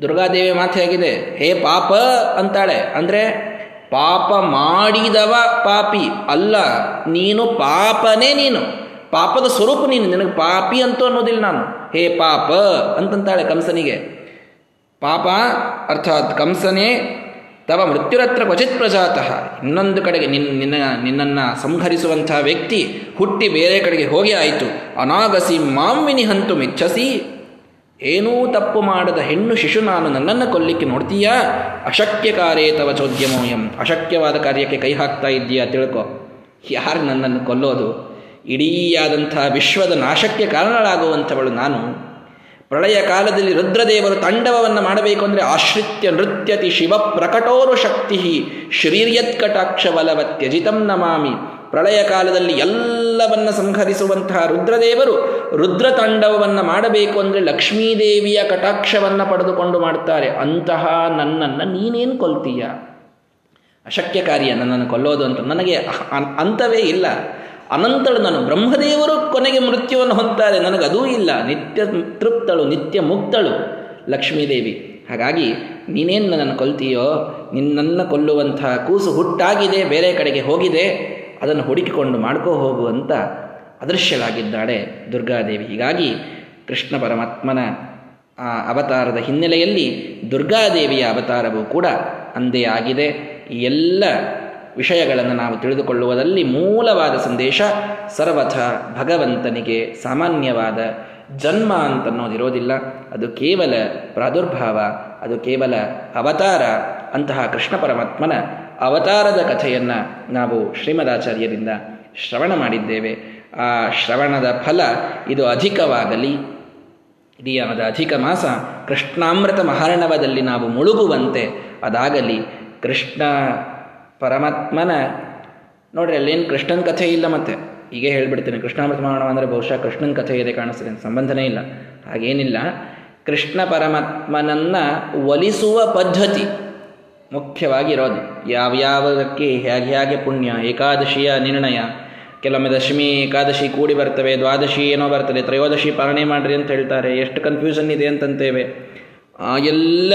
ದುರ್ಗಾದೇವಿ ಮಾತೆಯಾಗಿದೆ ಹೇ ಪಾಪ ಅಂತಾಳೆ. ಅಂದರೆ, ಪಾಪ ಮಾಡಿದವ ಪಾಪಿ, ಅಲ್ಲ, ನೀನು ಪಾಪನೇ ನೀನು. ಪಾಪದ ಸ್ವರೂಪ ನೀನು, ನಿನಗೆ ಪಾಪಿ ಅಂತೂ ಅನ್ನೋದಿಲ್ಲ ನಾನು. ಹೇ ಪಾಪ ಅಂತಂತಾಳೆ ಕಂಸನಿಗೆ. ಪಾಪ ಅರ್ಥಾತ್ ಕಂಸನೇ ತವ ಮೃತ್ಯುರತ್ರ ಕ್ವಚಿತ್ ಪ್ರಜಾತಃ. ಇನ್ನೊಂದು ಕಡೆಗೆ ನಿನ್ನ ನಿನ್ನ, ನಿನ್ನನ್ನು ಸಂಹರಿಸುವಂಥ ವ್ಯಕ್ತಿ ಹುಟ್ಟಿ ಬೇರೆ ಕಡೆಗೆ ಹೋಗಿ ಆಯಿತು. ಅನಾಗಸಿ ಮಾಂವಿನಿ ಹಂತು ಮಿಚ್ಛಸಿ ಏನೂ ತಪ್ಪು ಮಾಡದ ಹೆಣ್ಣು ಶಿಶು ನಾನು ನನ್ನನ್ನು ಕೊಲ್ಲಿಕ್ಕೆ ನೋಡ್ತೀಯಾ? ಅಶಕ್ಯ ಕಾರ್ಯೇ ತವ ಚೋದ್ಯಮೋಯಂ. ಅಶಕ್ಯವಾದ ಕಾರ್ಯಕ್ಕೆ ಕೈ ಹಾಕ್ತಾ ಇದ್ದೀಯಾ ತಿಳ್ಕೊ. ಯಾರು ನನ್ನನ್ನು ಕೊಲ್ಲೋದು? ಇಡೀ ಆದಂಥ ವಿಶ್ವದ ನಾಶಕ್ಕೆ ಕಾರಣಗಳಾಗುವಂಥವಳು ನಾನು. ಪ್ರಳಯ ಕಾಲದಲ್ಲಿ ರುದ್ರದೇವರು ತಾಂಡವವನ್ನು ಮಾಡಬೇಕು ಅಂದರೆ ಆಶ್ರಿತ್ಯ ನೃತ್ಯತಿ ಶಿವ ಪ್ರಕಟೋರು ಶಕ್ತಿ ಶ್ರೀರ್ಯತ್ಕಟಾಕ್ಷ ಬಲವತ್ಯಜಿತಂ ನಮಾಮಿ. ಪ್ರಳಯ ಕಾಲದಲ್ಲಿ ಎಲ್ಲವನ್ನ ಸಂಹರಿಸುವಂತಹ ರುದ್ರದೇವರು ರುದ್ರ ತಾಂಡವವನ್ನು ಮಾಡಬೇಕು ಅಂದರೆ ಲಕ್ಷ್ಮೀದೇವಿಯ ಕಟಾಕ್ಷವನ್ನು ಪಡೆದುಕೊಂಡು ಮಾಡ್ತಾರೆ. ಅಂತಹ ನನ್ನನ್ನು ನೀನೇನು ಕೊಲ್ತೀಯ? ಅಶಕ್ಯ ಕಾರ್ಯ ನನ್ನನ್ನು ಕೊಲ್ಲೋದು ಅಂತ ನನಗೆ ಅಂತವೇ ಇಲ್ಲ. ಅನಂತಳು ನಾನು ಬ್ರಹ್ಮದೇವರು ಕೊನೆಗೆ ಮೃತ್ಯುವನ್ನು ಹೊಂತಾರೆ ನನಗದೂ ಇಲ್ಲ. ನಿತ್ಯ ತೃಪ್ತಳು, ನಿತ್ಯ ಮುಕ್ತಳು ಲಕ್ಷ್ಮೀದೇವಿ. ಹಾಗಾಗಿ ನೀನೇನು ನನ್ನನ್ನು ಕೊಲ್ತೀಯೋ, ನಿನ್ನನ್ನು ಕೊಲ್ಲುವಂತಹ ಕೂಸು ಹುಟ್ಟಾಗಿದೆ, ಬೇರೆ ಕಡೆಗೆ ಹೋಗಿದೆ, ಅದನ್ನು ಹುಡುಕಿಕೊಂಡು ಮಾಡ್ಕೋ ಹೋಗುವಂತ ದುರ್ಗಾದೇವಿ. ಹೀಗಾಗಿ ಕೃಷ್ಣ ಪರಮಾತ್ಮನ ಆ ಅವತಾರದ ಹಿನ್ನೆಲೆಯಲ್ಲಿ ದುರ್ಗಾದೇವಿಯ ಅವತಾರವೂ ಕೂಡ ಅಂದೇ ಆಗಿದೆ. ಈ ಎಲ್ಲ ವಿಷಯಗಳನ್ನು ನಾವು ತಿಳಿದುಕೊಳ್ಳುವುದರಲ್ಲಿ ಮೂಲವಾದ ಸಂದೇಶ ಸರ್ವಥ ಭಗವಂತನಿಗೆ ಸಾಮಾನ್ಯವಾದ ಜನ್ಮ ಅಂತನ್ನೋದಿರೋದಿಲ್ಲ. ಅದು ಕೇವಲ ಪ್ರಾದುರ್ಭಾವ, ಅದು ಕೇವಲ ಅವತಾರ ಅಂತಹ ಕೃಷ್ಣ ಪರಮಾತ್ಮನ ಅವತಾರದ ಕಥೆಯನ್ನು ನಾವು ಶ್ರೀಮದಾಚಾರ್ಯರಿಂದ ಶ್ರವಣ ಮಾಡಿದ್ದೇವೆ. ಆ ಶ್ರವಣದ ಫಲ ಇದು ಅಧಿಕವಾಗಲಿ. ಇಡೀ ಆದ ಅಧಿಕ ಮಾಸ ಕೃಷ್ಣಾಮೃತ ಮಹಾರಣವದಲ್ಲಿ ನಾವು ಮುಳುಗುವಂತೆ ಅದಾಗಲಿ. ಕೃಷ್ಣ ಪರಮಾತ್ಮನ ನೋಡ್ರಿ, ಅಲ್ಲೇನು ಕೃಷ್ಣನ ಕಥೆ ಇಲ್ಲ ಮತ್ತೆ. ಹೀಗೆ ಹೇಳ್ಬಿಡ್ತೀನಿ ಕೃಷ್ಣಾಮೃತ ಮಹಾರಣ ಅಂದರೆ ಬಹುಶಃ ಕೃಷ್ಣನ ಕಥೆ ಇದೆ ಕಾಣಿಸ್ತದೆ ಸಂಬಂಧನೇ ಇಲ್ಲ. ಹಾಗೇನಿಲ್ಲ. ಕೃಷ್ಣ ಪರಮಾತ್ಮನನ್ನು ಒಲಿಸುವ ಪದ್ಧತಿ ಮುಖ್ಯವಾಗಿರೋದು. ಯಾವ್ಯಾವಕ್ಕೆ ಹೇಗೆ ಹೇಗೆ ಪುಣ್ಯ, ಏಕಾದಶಿಯ ನಿರ್ಣಯ, ಕೆಲವೊಮ್ಮೆ ದಶಮಿ, ಏಕಾದಶಿ ಕೂಡಿ ಬರ್ತವೆ, ದ್ವಾದಶಿ ಏನೋ ಬರ್ತದೆ, ತ್ರಯೋದಶಿ ಪಾಲನೆ ಮಾಡ್ರಿ ಅಂತ ಹೇಳ್ತಾರೆ, ಎಷ್ಟು ಕನ್ಫ್ಯೂಷನ್ ಇದೆ ಅಂತಂತೇವೆ. ಆ ಎಲ್ಲ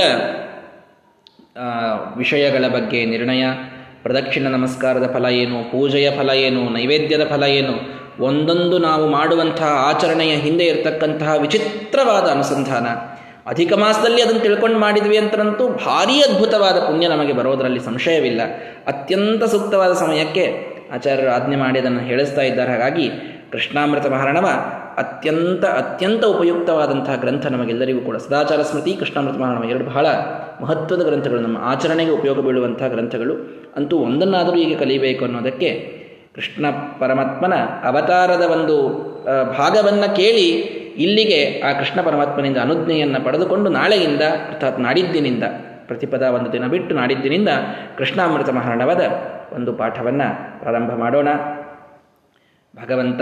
ವಿಷಯಗಳ ಬಗ್ಗೆ ನಿರ್ಣಯ ಪ್ರದಕ್ಷಿಣ ನಮಸ್ಕಾರದ ಫಲ ಏನು? ಪೂಜೆಯ ಫಲ ಏನು? ನೈವೇದ್ಯದ ಫಲ ಏನು? ಒಂದೊಂದು ನಾವು ಮಾಡುವಂತಹ ಆಚರಣೆಯ ಹಿಂದೆ ಇರತಕ್ಕಂತಹ ವಿಚಿತ್ರವಾದ ಅನುಸಂಧಾನ. ಅಧಿಕ ಮಾಸದಲ್ಲಿ ಅದನ್ನು ತಿಳ್ಕೊಂಡು ಮಾಡಿದ್ವಿ ಅಂತರಂತೂ ಭಾರೀ ಅದ್ಭುತವಾದ ಪುಣ್ಯ ನಮಗೆ ಬರೋದರಲ್ಲಿ ಸಂಶಯವಿಲ್ಲ. ಅತ್ಯಂತ ಸೂಕ್ತವಾದ ಸಮಯಕ್ಕೆ ಆಚಾರ್ಯರು ಆಜ್ಞೆ ಮಾಡಿ ಅದನ್ನು ಹೇಳಿಸ್ತಾ ಇದ್ದಾರೆ. ಹಾಗಾಗಿ ಕೃಷ್ಣಾಮೃತ ಅತ್ಯಂತ ಅತ್ಯಂತ ಉಪಯುಕ್ತವಾದಂತಹ ಗ್ರಂಥ ನಮಗೆಲ್ಲರಿಗೂ ಕೂಡ. ಸದಾಚಾರ ಸ್ಮೃತಿ, ಕೃಷ್ಣಾಮೃತ ಮಹಾರಣವ ಎರಡು ಬಹಳ ಮಹತ್ವದ ಗ್ರಂಥಗಳು. ನಮ್ಮ ಆಚರಣೆಗೆ ಉಪಯೋಗ ಬೀಳುವಂತಹ ಗ್ರಂಥಗಳು. ಅಂತೂ ಒಂದನ್ನಾದರೂ ಈಗ ಕಲಿಬೇಕು ಅನ್ನೋದಕ್ಕೆ ಕೃಷ್ಣ ಪರಮಾತ್ಮನ ಅವತಾರದ ಒಂದು ಭಾಗವನ್ನು ಕೇಳಿ ಇಲ್ಲಿಗೆ ಆ ಕೃಷ್ಣ ಪರಮಾತ್ಮನಿಂದ ಅನುಜ್ಞೆಯನ್ನು ಪಡೆದುಕೊಂಡು ನಾಳೆಯಿಂದ, ಅರ್ಥಾತ್ ನಾಡಿದ್ದಿನಿಂದ, ಪ್ರತಿಪದ ಒಂದು ದಿನ ಬಿಟ್ಟು ನಾಡಿದ್ದಿನಿಂದ ಕೃಷ್ಣಾಮೃತ ಮಹಾರಾಣವಾದ ಒಂದು ಪಾಠವನ್ನು ಪ್ರಾರಂಭ ಮಾಡೋಣ. ಭಗವಂತ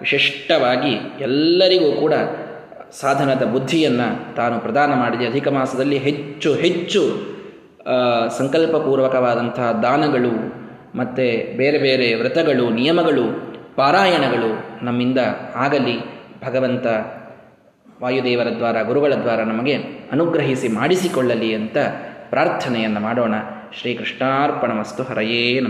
ವಿಶಿಷ್ಟವಾಗಿ ಎಲ್ಲರಿಗೂ ಕೂಡ ಸಾಧನದ ಬುದ್ಧಿಯನ್ನು ತಾನು ಪ್ರದಾನ ಮಾಡಿದೆ. ಅಧಿಕ ಮಾಸದಲ್ಲಿ ಹೆಚ್ಚು ಹೆಚ್ಚು ಸಂಕಲ್ಪಪೂರ್ವಕವಾದಂತಹ ದಾನಗಳು ಮತ್ತು ಬೇರೆ ಬೇರೆ ವ್ರತಗಳು, ನಿಯಮಗಳು, ಪಾರಾಯಣಗಳು ನಮ್ಮಿಂದ ಆಗಲಿ ಭಗವಂತ ವಾಯುದೇವರ ದ್ವಾರ, ಗುರುಗಳ ದ್ವಾರ ನಮಗೆ ಅನುಗ್ರಹಿಸಿ ಮಾಡಿಸಿಕೊಳ್ಳಲಿ ಅಂತ ಪ್ರಾರ್ಥನೆಯನ್ನು ಮಾಡೋಣ. ಶ್ರೀಕೃಷ್ಣಾರ್ಪಣ ವಸ್ತು ಹರಯೇ